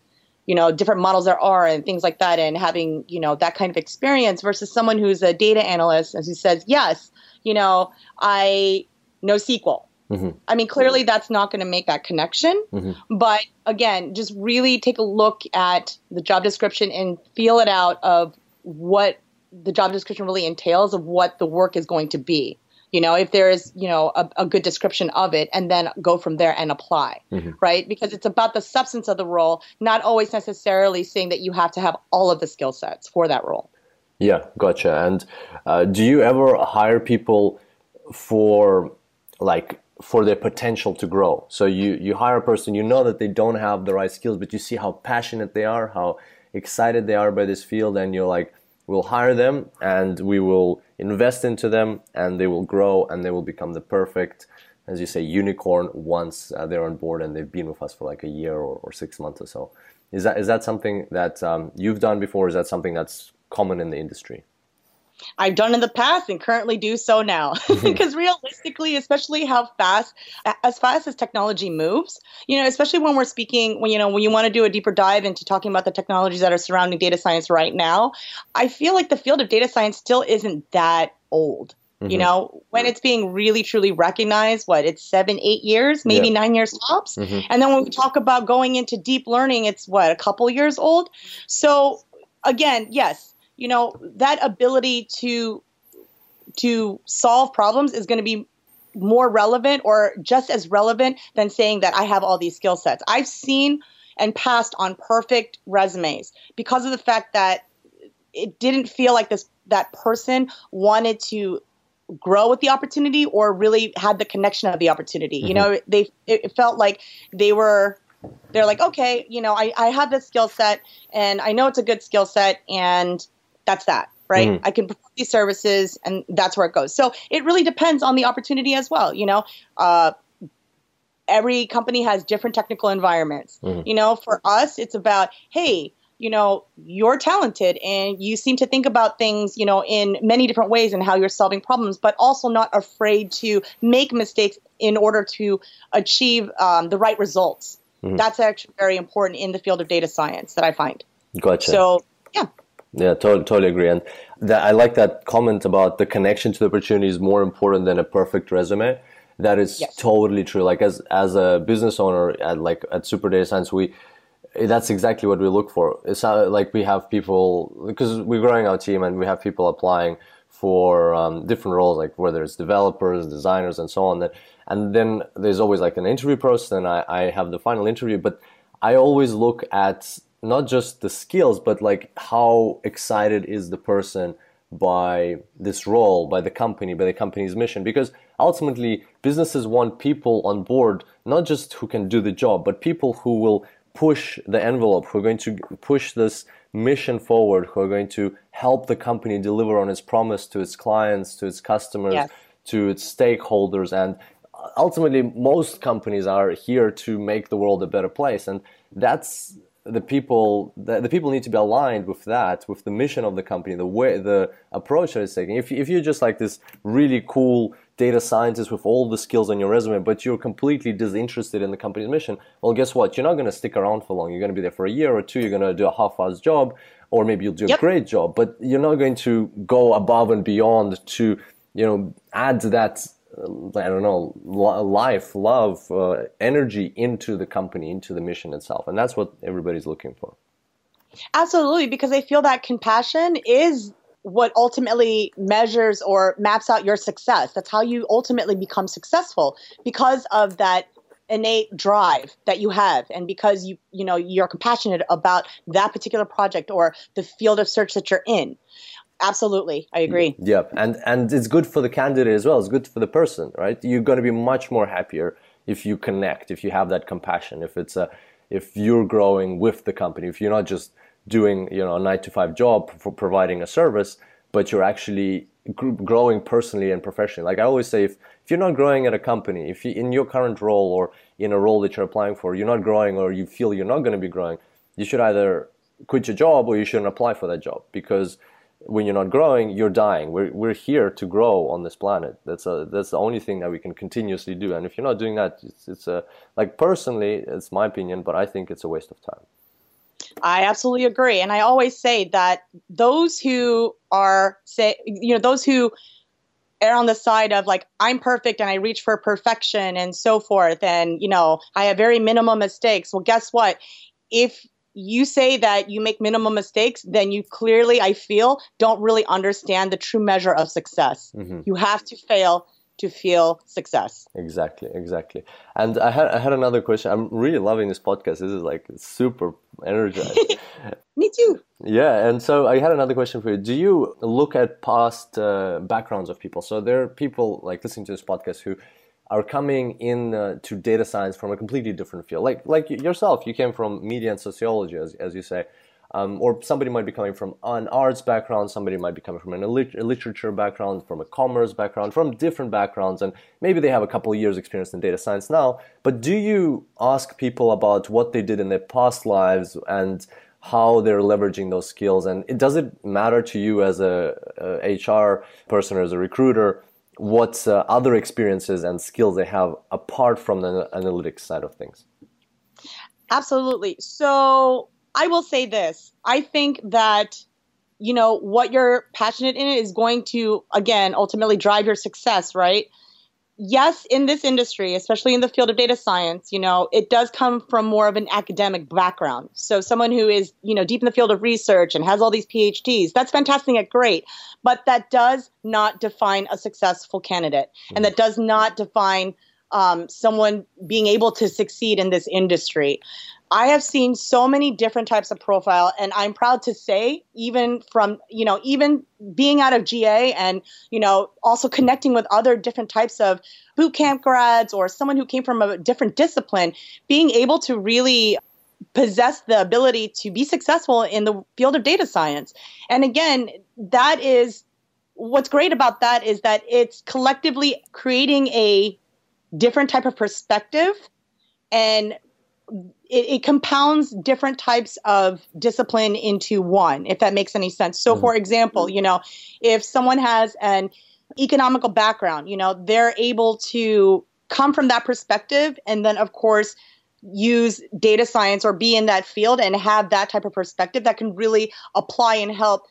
[SPEAKER 2] you know, different models there are and things like that and having, you know, that kind of experience versus someone who's a data analyst and who says, yes, you know, I know SQL. Mm-hmm. I mean, clearly that's not going to make that connection. Mm-hmm. But again, just really take a look at the job description and feel it out of what the job description really entails of what the work is going to be. you know if there is you know a, a good description of it and then go from there and apply mm-hmm. right because it's about the substance of the role not always necessarily saying that you have to have all of the skill sets for that role
[SPEAKER 1] yeah gotcha and uh, do you ever hire people for like for their potential to grow so you you hire a person you know that they don't have the right skills but you see how passionate they are how excited they are by this field and you're like we'll hire them and we will invest into them and they will grow and they will become the perfect as you say unicorn once uh, they're on board and they've been with us for like a year or, or six months or so. Is that is that something that um, you've done before? Is that something that's common in the industry
[SPEAKER 2] I've done in the past and currently do so now. because realistically, especially how fast, as fast as technology moves, you know, especially when we're speaking, when, you know, when you want to do a deeper dive into talking about the technologies that are surrounding data science right now, I feel like the field of data science still isn't that old. Mm-hmm. You know, when it's being really truly recognized, what it's seven, eight years, maybe yeah. nine years tops. Mm-hmm. And then when we talk about going into deep learning, it's what, a couple years old. So again, yes, you know that ability to to solve problems is going to be more relevant or just as relevant than saying that I have all these skill sets. I've seen and passed on perfect resumes because of the fact that it didn't feel like this that person wanted to grow with the opportunity or really had the connection of the opportunity. Mm-hmm. You know, they it felt like they were they're like, okay, you know, I, I have this skill set and I know it's a good skill set and that's that right? Mm. i can provide these services and that's where it goes. So it really depends on the opportunity as well you know? Uh, every company has different technical environments. Mm. you know for us it's about hey you know you're talented and you seem to think about things you know in many different ways and how you're solving problems but also not afraid to make mistakes in order to achieve um, the right results. Mm. that's actually very important in the field of data science that i find.
[SPEAKER 1] Gotcha.
[SPEAKER 2] So yeah
[SPEAKER 1] yeah, totally, totally agree. And that, I like that comment about the connection to the opportunity is more important than a perfect resume. That is yes. totally true. Like as as a business owner at like at Super Data Science, we that's exactly what we look for. It's not like we have people because we're growing our team and we have people applying for um, different roles, like whether it's developers, designers, and so on. That and then there's always like an interview process, and I, I have the final interview. But I always look at not just the skills, but like how excited is the person by this role, by the company, by the company's mission. Because ultimately, businesses want people on board, not just who can do the job, but people who will push the envelope, who are going to push this mission forward, who are going to help the company deliver on its promise to its clients, to its customers, yes. to its stakeholders. And ultimately, most companies are here to make the world a better place. And that's the people the, the, people need to be aligned with that with the mission of the company the way the approach that it's taking. If, if you're just like this really cool data scientist with all the skills on your resume but you're completely disinterested in the company's mission well guess what? You're not going to stick around for long. You're going to be there for a year or two. You're going to do a half-assed job or maybe you'll do yep. a great job but you're not going to go above and beyond to you know add that I don't know, life, love, uh, energy into the company, into the mission itself. And that's what everybody's looking for.
[SPEAKER 2] Absolutely, because I feel that compassion is what ultimately measures or maps out your success. That's how you ultimately become successful because of that innate drive that you have and because you you know you're compassionate about that particular project or the field of search that you're in Absolutely, I agree.
[SPEAKER 1] Yep, and and it's good for the candidate as well. It's good for the person, right? You're going to be much more happier if you connect, if you have that compassion, if it's a, if you're growing with the company, if you're not just doing you know a nine to five job for providing a service, but you're actually growing personally and professionally. Like I always say, if if you're not growing at a company, if you in your current role or in a role that you're applying for, you're not growing or you feel you're not going to be growing, you should either quit your job or you shouldn't apply for that job because when you're not growing, you're dying. We're, we're here to grow on this planet. That's a, that's the only thing that we can continuously do. And if you're not doing that, it's, it's a, like personally, it's my opinion, but I think it's a waste of time.
[SPEAKER 2] I absolutely agree. And I always say that those who are say, you know, those who err on the side of like, I'm perfect and I reach for perfection and so forth. And, you know, I have very minimal mistakes. Well, guess what? If you say that you make minimal mistakes, then you clearly, I feel, don't really understand the true measure of success. Mm-hmm. You have to fail to feel success.
[SPEAKER 1] Exactly, exactly. And I had I had another question. I'm really loving this podcast. This is like super energized.
[SPEAKER 2] Me too.
[SPEAKER 1] Yeah, and so I had another question for you. Do you look at past uh, backgrounds of people? So there are people like listening to this podcast who are coming in uh, to data science from a completely different field. Like like yourself, you came from media and sociology, as as you say. Um, or somebody might be coming from an arts background, somebody might be coming from a, lit- a, literature background, from a commerce background, from different backgrounds, and maybe they have a couple of years experience in data science now. But do you ask people about what they did in their past lives and how they're leveraging those skills? And it, does it matter to you as a, a HR person or as a recruiter what uh, other experiences and skills they have apart from the analytics side of things?
[SPEAKER 2] Absolutely. So I will say this. I think that you know what you're passionate in is going to again ultimately drive your success, right? Yes, in this industry, especially in the field of data science, you know, it does come from more of an academic background. So someone who is, you know, deep in the field of research and has all these PhDs, that's fantastic and great. But that does not define a successful candidate. And mm-hmm. that does not define um, someone being able to succeed in this industry. I have seen so many different types of profile, and I'm proud to say, even from you know, even being out of GA, and you know, also connecting with other different types of boot camp grads or someone who came from a different discipline, being able to really possess the ability to be successful in the field of data science. And again, that is what's great about that is that it's collectively creating a different type of perspective and it, it, compounds different types of discipline into one, if that makes any sense. So, mm-hmm. for example, you know, if someone has an economical background, you know, they're able to come from that perspective and then, of course, use data science or be in that field and have that type of perspective that can really apply and help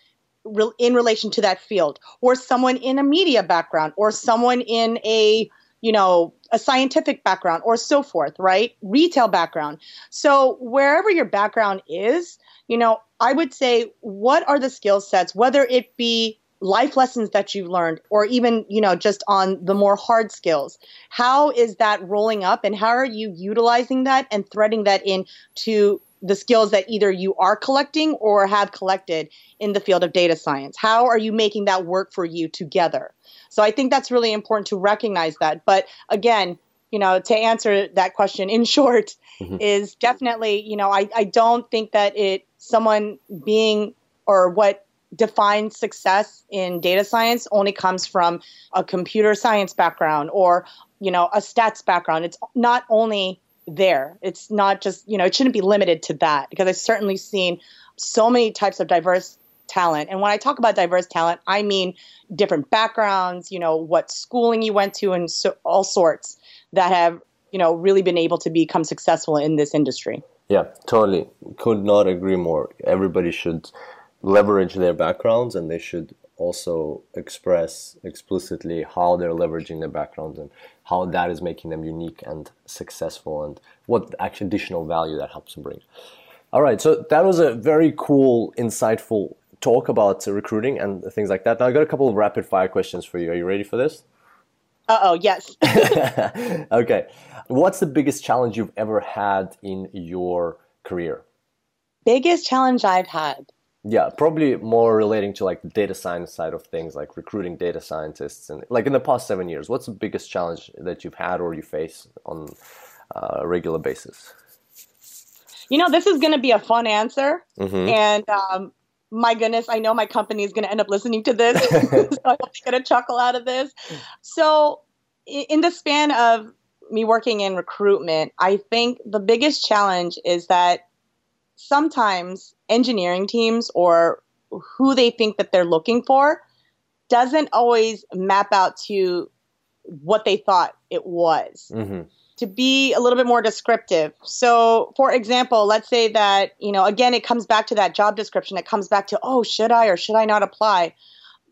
[SPEAKER 2] in relation to that field or someone in a media background or someone in a you know, a scientific background or so forth, right? Retail background. So wherever your background is, you know, I would say what are the skill sets, whether it be life lessons that you've learned or even, you know, just on the more hard skills. How is that rolling up and how are you utilizing that and threading that into the skills that either you are collecting or have collected in the field of data science? How are you making that work for you together? So I think that's really important to recognize that. But again, you know, to answer that question in short, mm-hmm. is definitely, you know, I, I don't think that it someone being or what defines success in data science only comes from a computer science background or, you know, a stats background. It's not only there. It's not just, you know, it shouldn't be limited to that because I've certainly seen so many types of diverse talent. And when I talk about diverse talent, I mean different backgrounds, you know, what schooling you went to, and so, all sorts that have, you know, really been able to become successful in this industry.
[SPEAKER 1] Yeah, totally. Could not agree more. Everybody should leverage their backgrounds and they should also express explicitly how they're leveraging their backgrounds and how that is making them unique and successful and what actual additional value that helps them bring. All right, so that was a very cool, insightful talk about recruiting and things like that. Now I got a couple of rapid fire questions for you. Are you ready for this?
[SPEAKER 2] Uh oh, yes.
[SPEAKER 1] okay. What's the biggest challenge you've ever had in your career?
[SPEAKER 2] Biggest challenge I've had.
[SPEAKER 1] Yeah, probably more relating to like the data science side of things, like recruiting data scientists, and like in the past seven years. What's the biggest challenge that you've had or you face on a regular basis?
[SPEAKER 2] You know, this is going to be a fun answer, mm-hmm. and um, my goodness, I know my company is going to end up listening to this. so I hope they get a chuckle out of this. So, in the span of me working in recruitment, I think the biggest challenge is that sometimes engineering teams or who they think that they're looking for doesn't always map out to what they thought it was. Mm-hmm to be a little bit more descriptive. So, for example, let's say that, you know, again, it comes back to that job description. It comes back to, oh, should I or should I not apply?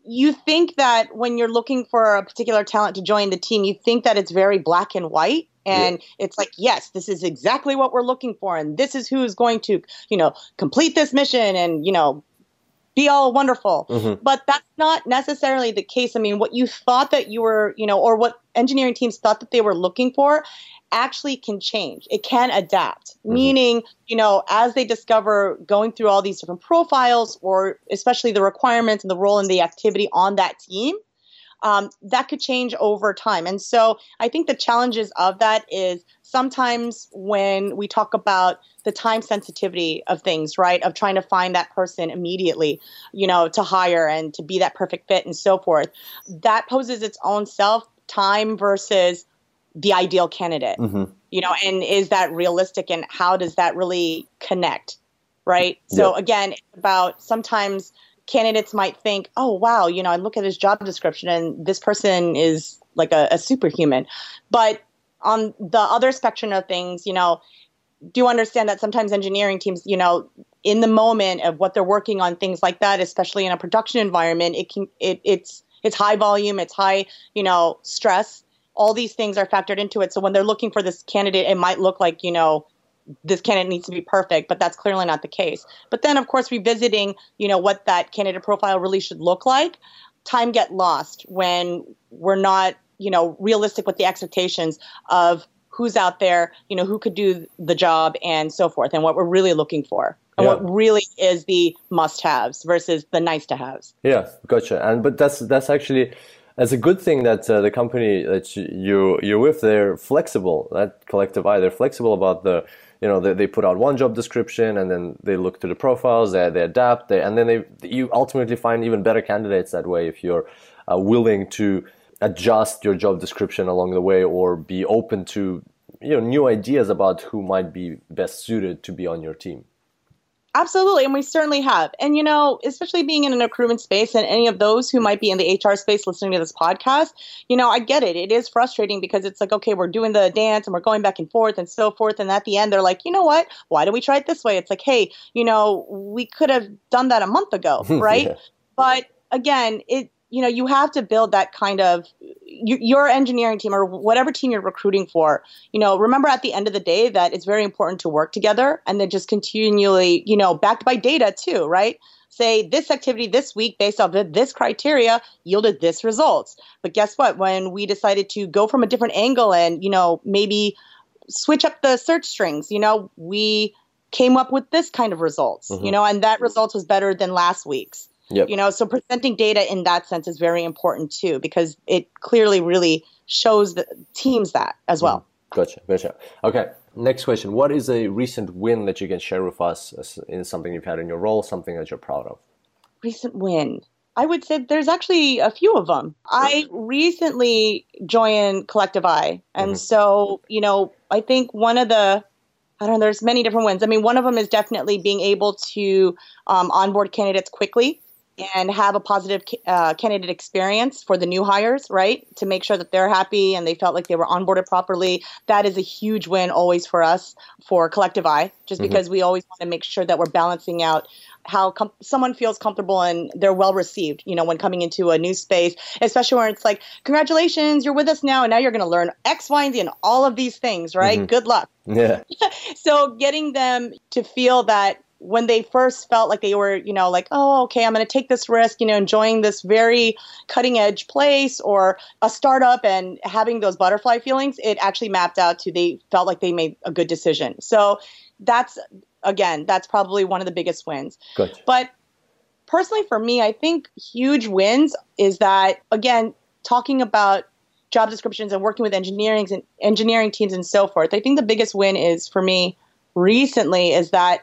[SPEAKER 2] You think that when you're looking for a particular talent to join the team, you think that it's very black and white. And yeah. it's like, yes, this is exactly what we're looking for. And this is who is going to, you know, complete this mission and, you know, be all wonderful. Mm-hmm. But that's not necessarily the case. I mean, what you thought that you were, you know, or what engineering teams thought that they were looking for actually can change. It can adapt, mm-hmm. meaning, you know, as they discover going through all these different profiles or especially the requirements and the role and the activity on that team, um, that could change over time. And so I think the challenges of that is sometimes when we talk about the time sensitivity of things, right, of trying to find that person immediately, you know, to hire and to be that perfect fit and so forth, that poses its own self time versus the ideal candidate mm-hmm. you know and is that realistic and how does that really connect right so again it's about sometimes candidates might think oh wow you know i look at his job description and this person is like a, a superhuman but on the other spectrum of things you know do understand that sometimes engineering teams you know in the moment of what they're working on things like that especially in a production environment it can it, it's it's high volume it's high you know stress all these things are factored into it. So when they're looking for this candidate, it might look like, you know, this candidate needs to be perfect, but that's clearly not the case. But then, of course, revisiting, you know, what that candidate profile really should look like, time get lost when we're not, you know, realistic with the expectations of who's out there, you know, who could do the job and so forth, and what we're really looking for. And yeah. what really is the must-haves versus the nice-to-haves.
[SPEAKER 1] Yeah, gotcha. And but that's that's actually it's a good thing that uh, the company that you you're with they're flexible. That Collective[i] they're flexible about the you know they, they put out one job description and then they look to the profiles they, they adapt they, and then they you ultimately find even better candidates that way if you're uh, willing to adjust your job description along the way or be open to you know new ideas about who might be best suited to be on your team.
[SPEAKER 2] Absolutely, and we certainly have. And you know, especially being in an recruitment space, and any of those who might be in the HR space listening to this podcast, you know, I get it. It is frustrating because it's like, okay, we're doing the dance and we're going back and forth and so forth, and at the end, they're like, you know what? Why do we try it this way? It's like, hey, you know, we could have done that a month ago, right? yeah. But again, it you know you have to build that kind of your engineering team or whatever team you're recruiting for you know remember at the end of the day that it's very important to work together and then just continually you know backed by data too right? Say this activity this week based off of this criteria yielded this results. But guess what? When we decided to go from a different angle and you know maybe switch up the search strings you know we came up with this kind of results mm-hmm. you know and that results was better than last week's Yep. You know, so presenting data in that sense is very important too because it clearly really shows the teams that as well.
[SPEAKER 1] Mm. Gotcha, gotcha. Okay, next question. What is a recent win that you can share with us in something you've had in your role, something that you're proud of?
[SPEAKER 2] Recent win. I would say there's actually a few of them. I recently joined Collective[i]. And mm-hmm. so, you know, I think one of the I don't know, there's many different wins. I mean, one of them is definitely being able to um, onboard candidates quickly and have a positive uh, candidate experience for the new hires, right? To make sure that they're happy and they felt like they were onboarded properly. That is a huge win always for us for Collective[i], just mm-hmm. because we always want to make sure that we're balancing out how com- someone feels comfortable and they're well received, you know, when coming into a new space, especially where it's like, congratulations, you're with us now, and now you're going to learn X, Y, and Z and all of these things, right? Mm-hmm. Good luck.
[SPEAKER 1] Yeah.
[SPEAKER 2] so getting them to feel that when they first felt like they were, you know, like, oh, okay, I'm going to take this risk, you know, enjoying this very cutting edge place or a startup and having those butterfly feelings, it actually mapped out to they felt like they made a good decision. So that's, again, that's probably one of the biggest wins.
[SPEAKER 1] Good.
[SPEAKER 2] But personally, for me, I think huge wins is that, again, talking about job descriptions and working with engineering and engineering teams and so forth. I think the biggest win is for me recently is that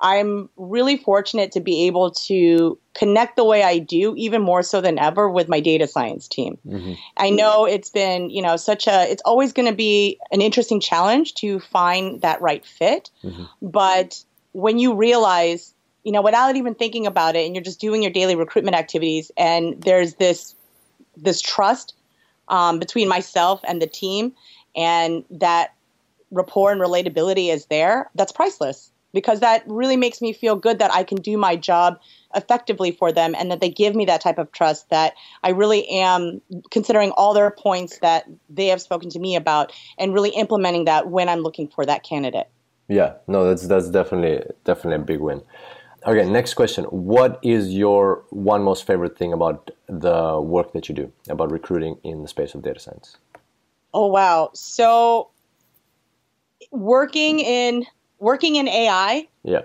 [SPEAKER 2] I'm really fortunate to be able to connect the way I do, even more so than ever, with my data science team. Mm-hmm. I know it's been, you know, such a, it's always going to be an interesting challenge to find that right fit. Mm-hmm. But when you realize, you know, without even thinking about it, and you're just doing your daily recruitment activities, and there's this, this trust um, between myself and the team, and that rapport and relatability is there, that's priceless because that really makes me feel good that I can do my job effectively for them and that they give me that type of trust that I really am considering all their points that they have spoken to me about and really implementing that when I'm looking for that candidate.
[SPEAKER 1] Yeah, no, that's that's definitely definitely a big win. Okay, next question. What is your one most favorite thing about the work that you do, about recruiting in the space of data science?
[SPEAKER 2] Oh wow. So working in working in AI
[SPEAKER 1] yeah.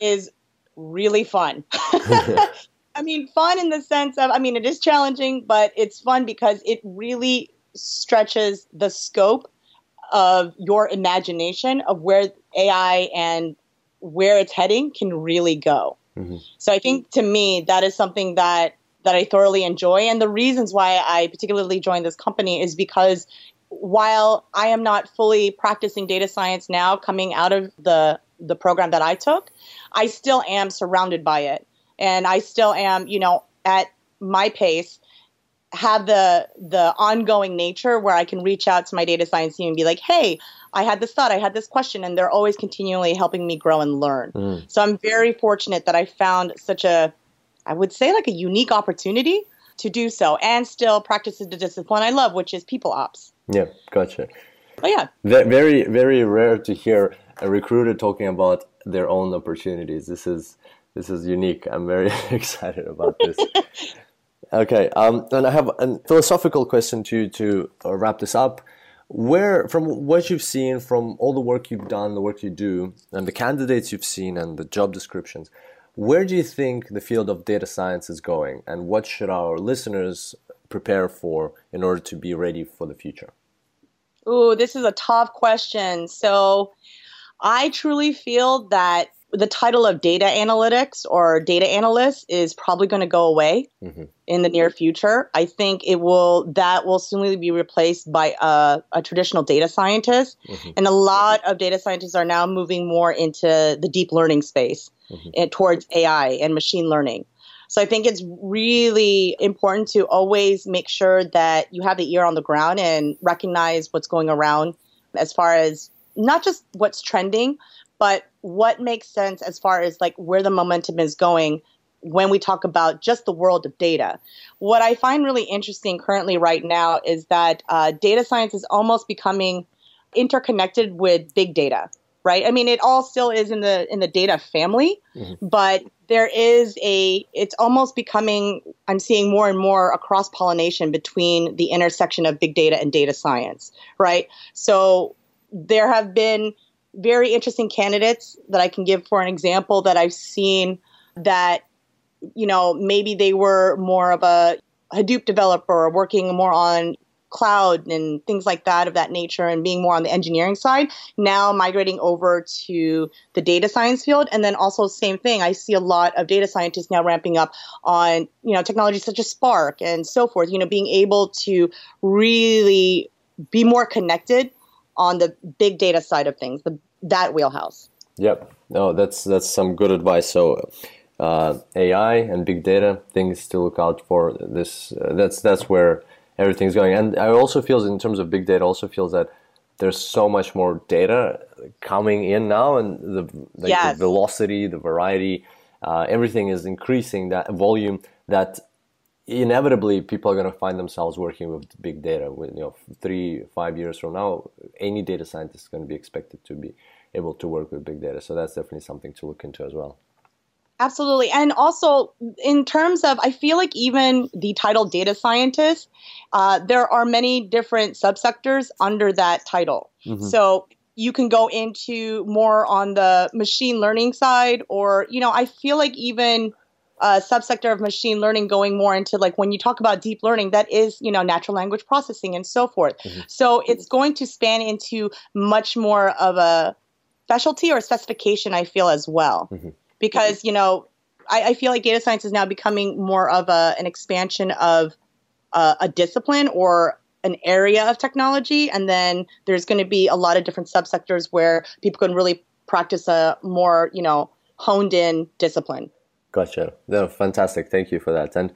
[SPEAKER 2] is really fun. I mean, fun in the sense of I mean, it is challenging, but it's fun because it really stretches the scope of your imagination of where AI and where it's heading can really go. Mm-hmm. So I think to me that is something that that I thoroughly enjoy and the reasons why I particularly joined this company is because while I am not fully practicing data science now coming out of the the program that I took, I still am surrounded by it. And I still am, you know, at my pace have the the ongoing nature where I can reach out to my data science team and be like, "Hey, I had this thought, I had this question," and they're always continually helping me grow and learn. Mm. So I'm very fortunate that I found such a I would say like a unique opportunity to do so and still practice the discipline I love, which is people ops.
[SPEAKER 1] Yeah, gotcha.
[SPEAKER 2] Oh yeah.
[SPEAKER 1] Very, very rare to hear a recruiter talking about their own opportunities. This is this is unique. I'm very excited about this. okay, um, and I have a philosophical question to to uh, wrap this up. Where, from what you've seen, from all the work you've done, the work you do, and the candidates you've seen, and the job descriptions, where do you think the field of data science is going, and what should our listeners prepare for in order to be ready for the future?
[SPEAKER 2] Ooh, this is a tough question. So, I truly feel that the title of data analytics or data analyst is probably going to go away mm-hmm. in the near future. I think it will that will soon be replaced by a, a traditional data scientist, mm-hmm. and a lot of data scientists are now moving more into the deep learning space mm-hmm. and towards AI and machine learning. So I think it's really important to always make sure that you have the ear on the ground and recognize what's going around as far as not just what's trending, but what makes sense as far as like where the momentum is going when we talk about just the world of data. What I find really interesting currently right now is that uh, data science is almost becoming interconnected with big data right? I mean, it all still is in the in the data family, mm-hmm. but there is a it's almost becoming I'm seeing more and more a cross pollination between the intersection of big data and data science, right? So there have been very interesting candidates that I can give for an example that I've seen that you know maybe they were more of a Hadoop developer working more on cloud and things like that of that nature and being more on the engineering side now migrating over to the data science field. And then also same thing i see a lot of data scientists now ramping up on you know technologies such as spark and so forth you know being able to really be more connected on the big data side of things the, that wheelhouse.
[SPEAKER 1] Yep. No that's that's some good advice. So uh, AI and big data things to look out for. This uh, that's that's where everything's going. And I also feel in terms of big data, also feels that there's so much more data coming in now, and the, like yes. the velocity, the variety, uh, everything is increasing that volume that inevitably people are going to find themselves working with big data. With you know, three, five years from now, any data scientist is going to be expected to be able to work with big data. So that's definitely something to look into as well.
[SPEAKER 2] Absolutely. And also, in terms of, I feel like even the title data scientist, uh, there are many different subsectors under that title. Mm-hmm. So you can go into more on the machine learning side, or, you know, I feel like even a subsector of machine learning going more into like when you talk about deep learning, that is, you know, natural language processing and so forth. Mm-hmm. So it's going to span into much more of a specialty or specification, I feel, as well. Mm-hmm because you know I, I, feel like data science is now becoming more of a, an expansion of uh, a discipline or an area of technology, and then there's going to be a lot of different subsectors where people can really practice a more you know honed in discipline.
[SPEAKER 1] Gotcha. No, fantastic. Thank you for that. And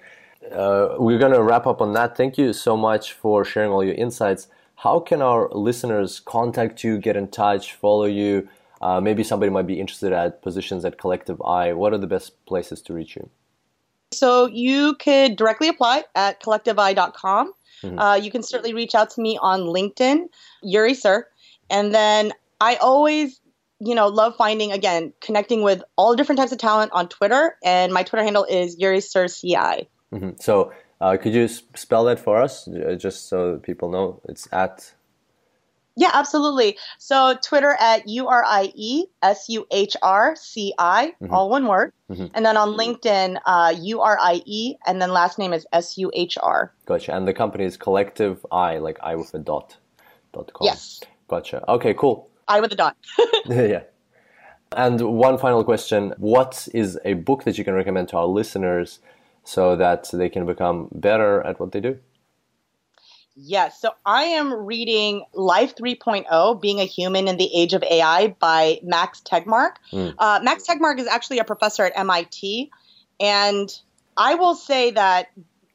[SPEAKER 1] uh, we're going to wrap up on that. Thank you so much for sharing all your insights. How can our listeners contact you, get in touch, follow you? Uh, maybe somebody might be interested at positions at Collective[i]. What are the best places to reach you?
[SPEAKER 2] So you could directly apply at collectivei.com. Mm-hmm. Uh, you can certainly reach out to me on LinkedIn, Urie Suhr. And then I always, you know, love finding, again, connecting with all different types of talent on Twitter. And my Twitter handle is Urie Suhr CI.
[SPEAKER 1] Mm-hmm. So uh, could you spell that for us, just so people know? It's at
[SPEAKER 2] Yeah, absolutely. So Twitter at U R I E S U H R C I,
[SPEAKER 1] Mhm.
[SPEAKER 2] all one word.
[SPEAKER 1] Mhm.
[SPEAKER 2] And then on LinkedIn, uh, U R I E, and then last name is S U H R.
[SPEAKER 1] Gotcha. And the company is Collective I, like I with a dot, dot com.
[SPEAKER 2] Yes,
[SPEAKER 1] Gotcha. Okay, cool.
[SPEAKER 2] I with a dot.
[SPEAKER 1] yeah. And one final question What is a book that you can recommend to our listeners so that they can become better at what they do?
[SPEAKER 2] Yes. So I am reading Life 3.0 Being a Human in the Age of AI by Max Tegmark.
[SPEAKER 1] Mm.
[SPEAKER 2] Uh, Max Tegmark is actually a professor at MIT. And I will say that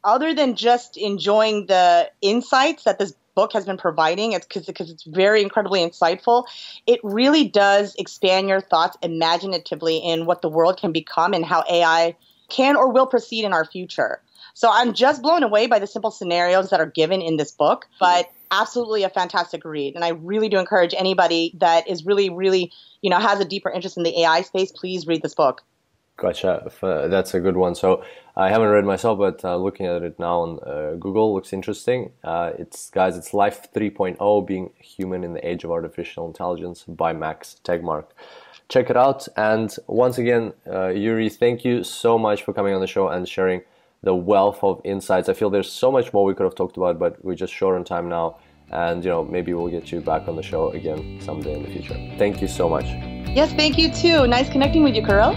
[SPEAKER 2] other than just enjoying the insights that this book has been providing, it's because it's very incredibly insightful. It really does expand your thoughts imaginatively in what the world can become and how AI can or will proceed in our future. So I'm just blown away by the simple scenarios that are given in this book, but absolutely a fantastic read. And I really do encourage anybody that is really, really, you know, has a deeper interest in the AI space, please read this book.
[SPEAKER 1] Gotcha. Uh, That's a good one. So I haven't read myself, but uh, looking at it now on uh, Google looks interesting. Uh, it's guys, it's Life 3.0: Being Human in the Age of Artificial Intelligence by Max Tegmark. Check it out. And once again, uh, Urie, thank you so much for coming on the show and sharing the wealth of insights. I feel there's so much more we could have talked about, but we're just short on time now. And you know, maybe we'll get you back on the show again someday in the future. Thank you so much.
[SPEAKER 2] Yes, thank you too. Nice connecting with you, Kirill.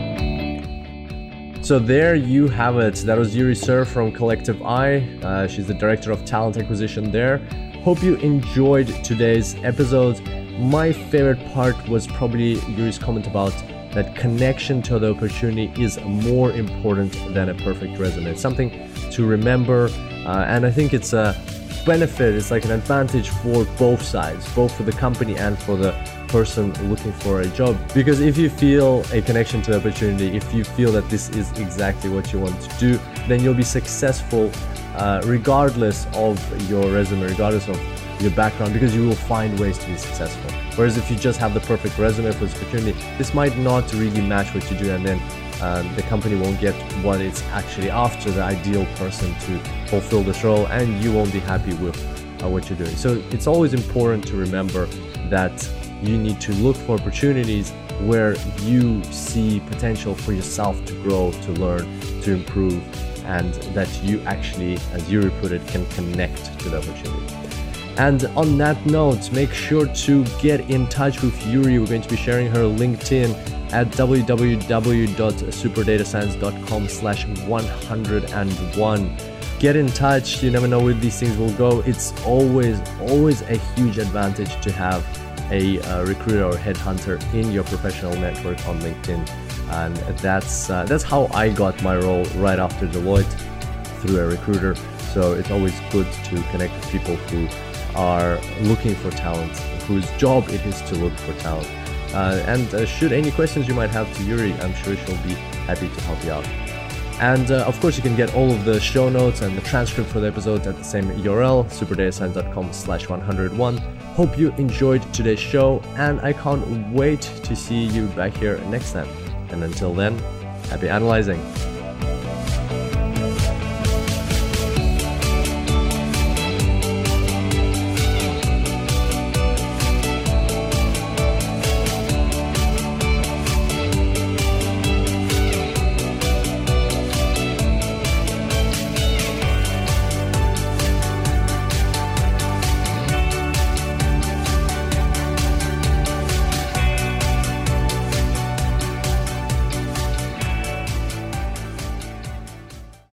[SPEAKER 1] So there you have it. That was Urie Suhr from Collective[i]. Uh, she's the director of talent acquisition there. Hope you enjoyed today's episode. My favorite part was probably Urie's comment about that connection to the opportunity is more important than a perfect resume. It's something to remember, uh, and I think it's a benefit. It's like an advantage for both sides, both for the company and for the person looking for a job. Because if you feel a connection to the opportunity, if you feel that this is exactly what you want to do, then you'll be successful uh, regardless of your resume, regardless of your background, because you will find ways to be successful. Whereas if you just have the perfect resume for this opportunity, this might not really match what you do, and then um, the company won't get what it's actually after the ideal person to fulfill this role, and you won't be happy with uh, what you're doing. So it's always important to remember that you need to look for opportunities where you see potential for yourself to grow, to learn, to improve, and that you actually, as Urie put it, can connect to the opportunity. And on that note, make sure to get in touch with Urie. We're going to be sharing her LinkedIn at www.superdatascience.com slash 101. Get in touch. You never know where these things will go. It's always, always a huge advantage to have a uh, recruiter or headhunter in your professional network on LinkedIn. And that's, uh, that's how I got my role right after Deloitte through a recruiter. So it's always good to connect with people who are looking for talent, whose job it is to look for talent. Uh, and uh, should any questions you might have to Urie, I'm sure she'll be happy to help you out. And uh, of course, you can get all of the show notes and the transcript for the episode at the same URL, superdatascience.com slash 101. Hope you enjoyed today's show, and I can't wait to see you back here next time. And until then, happy analyzing.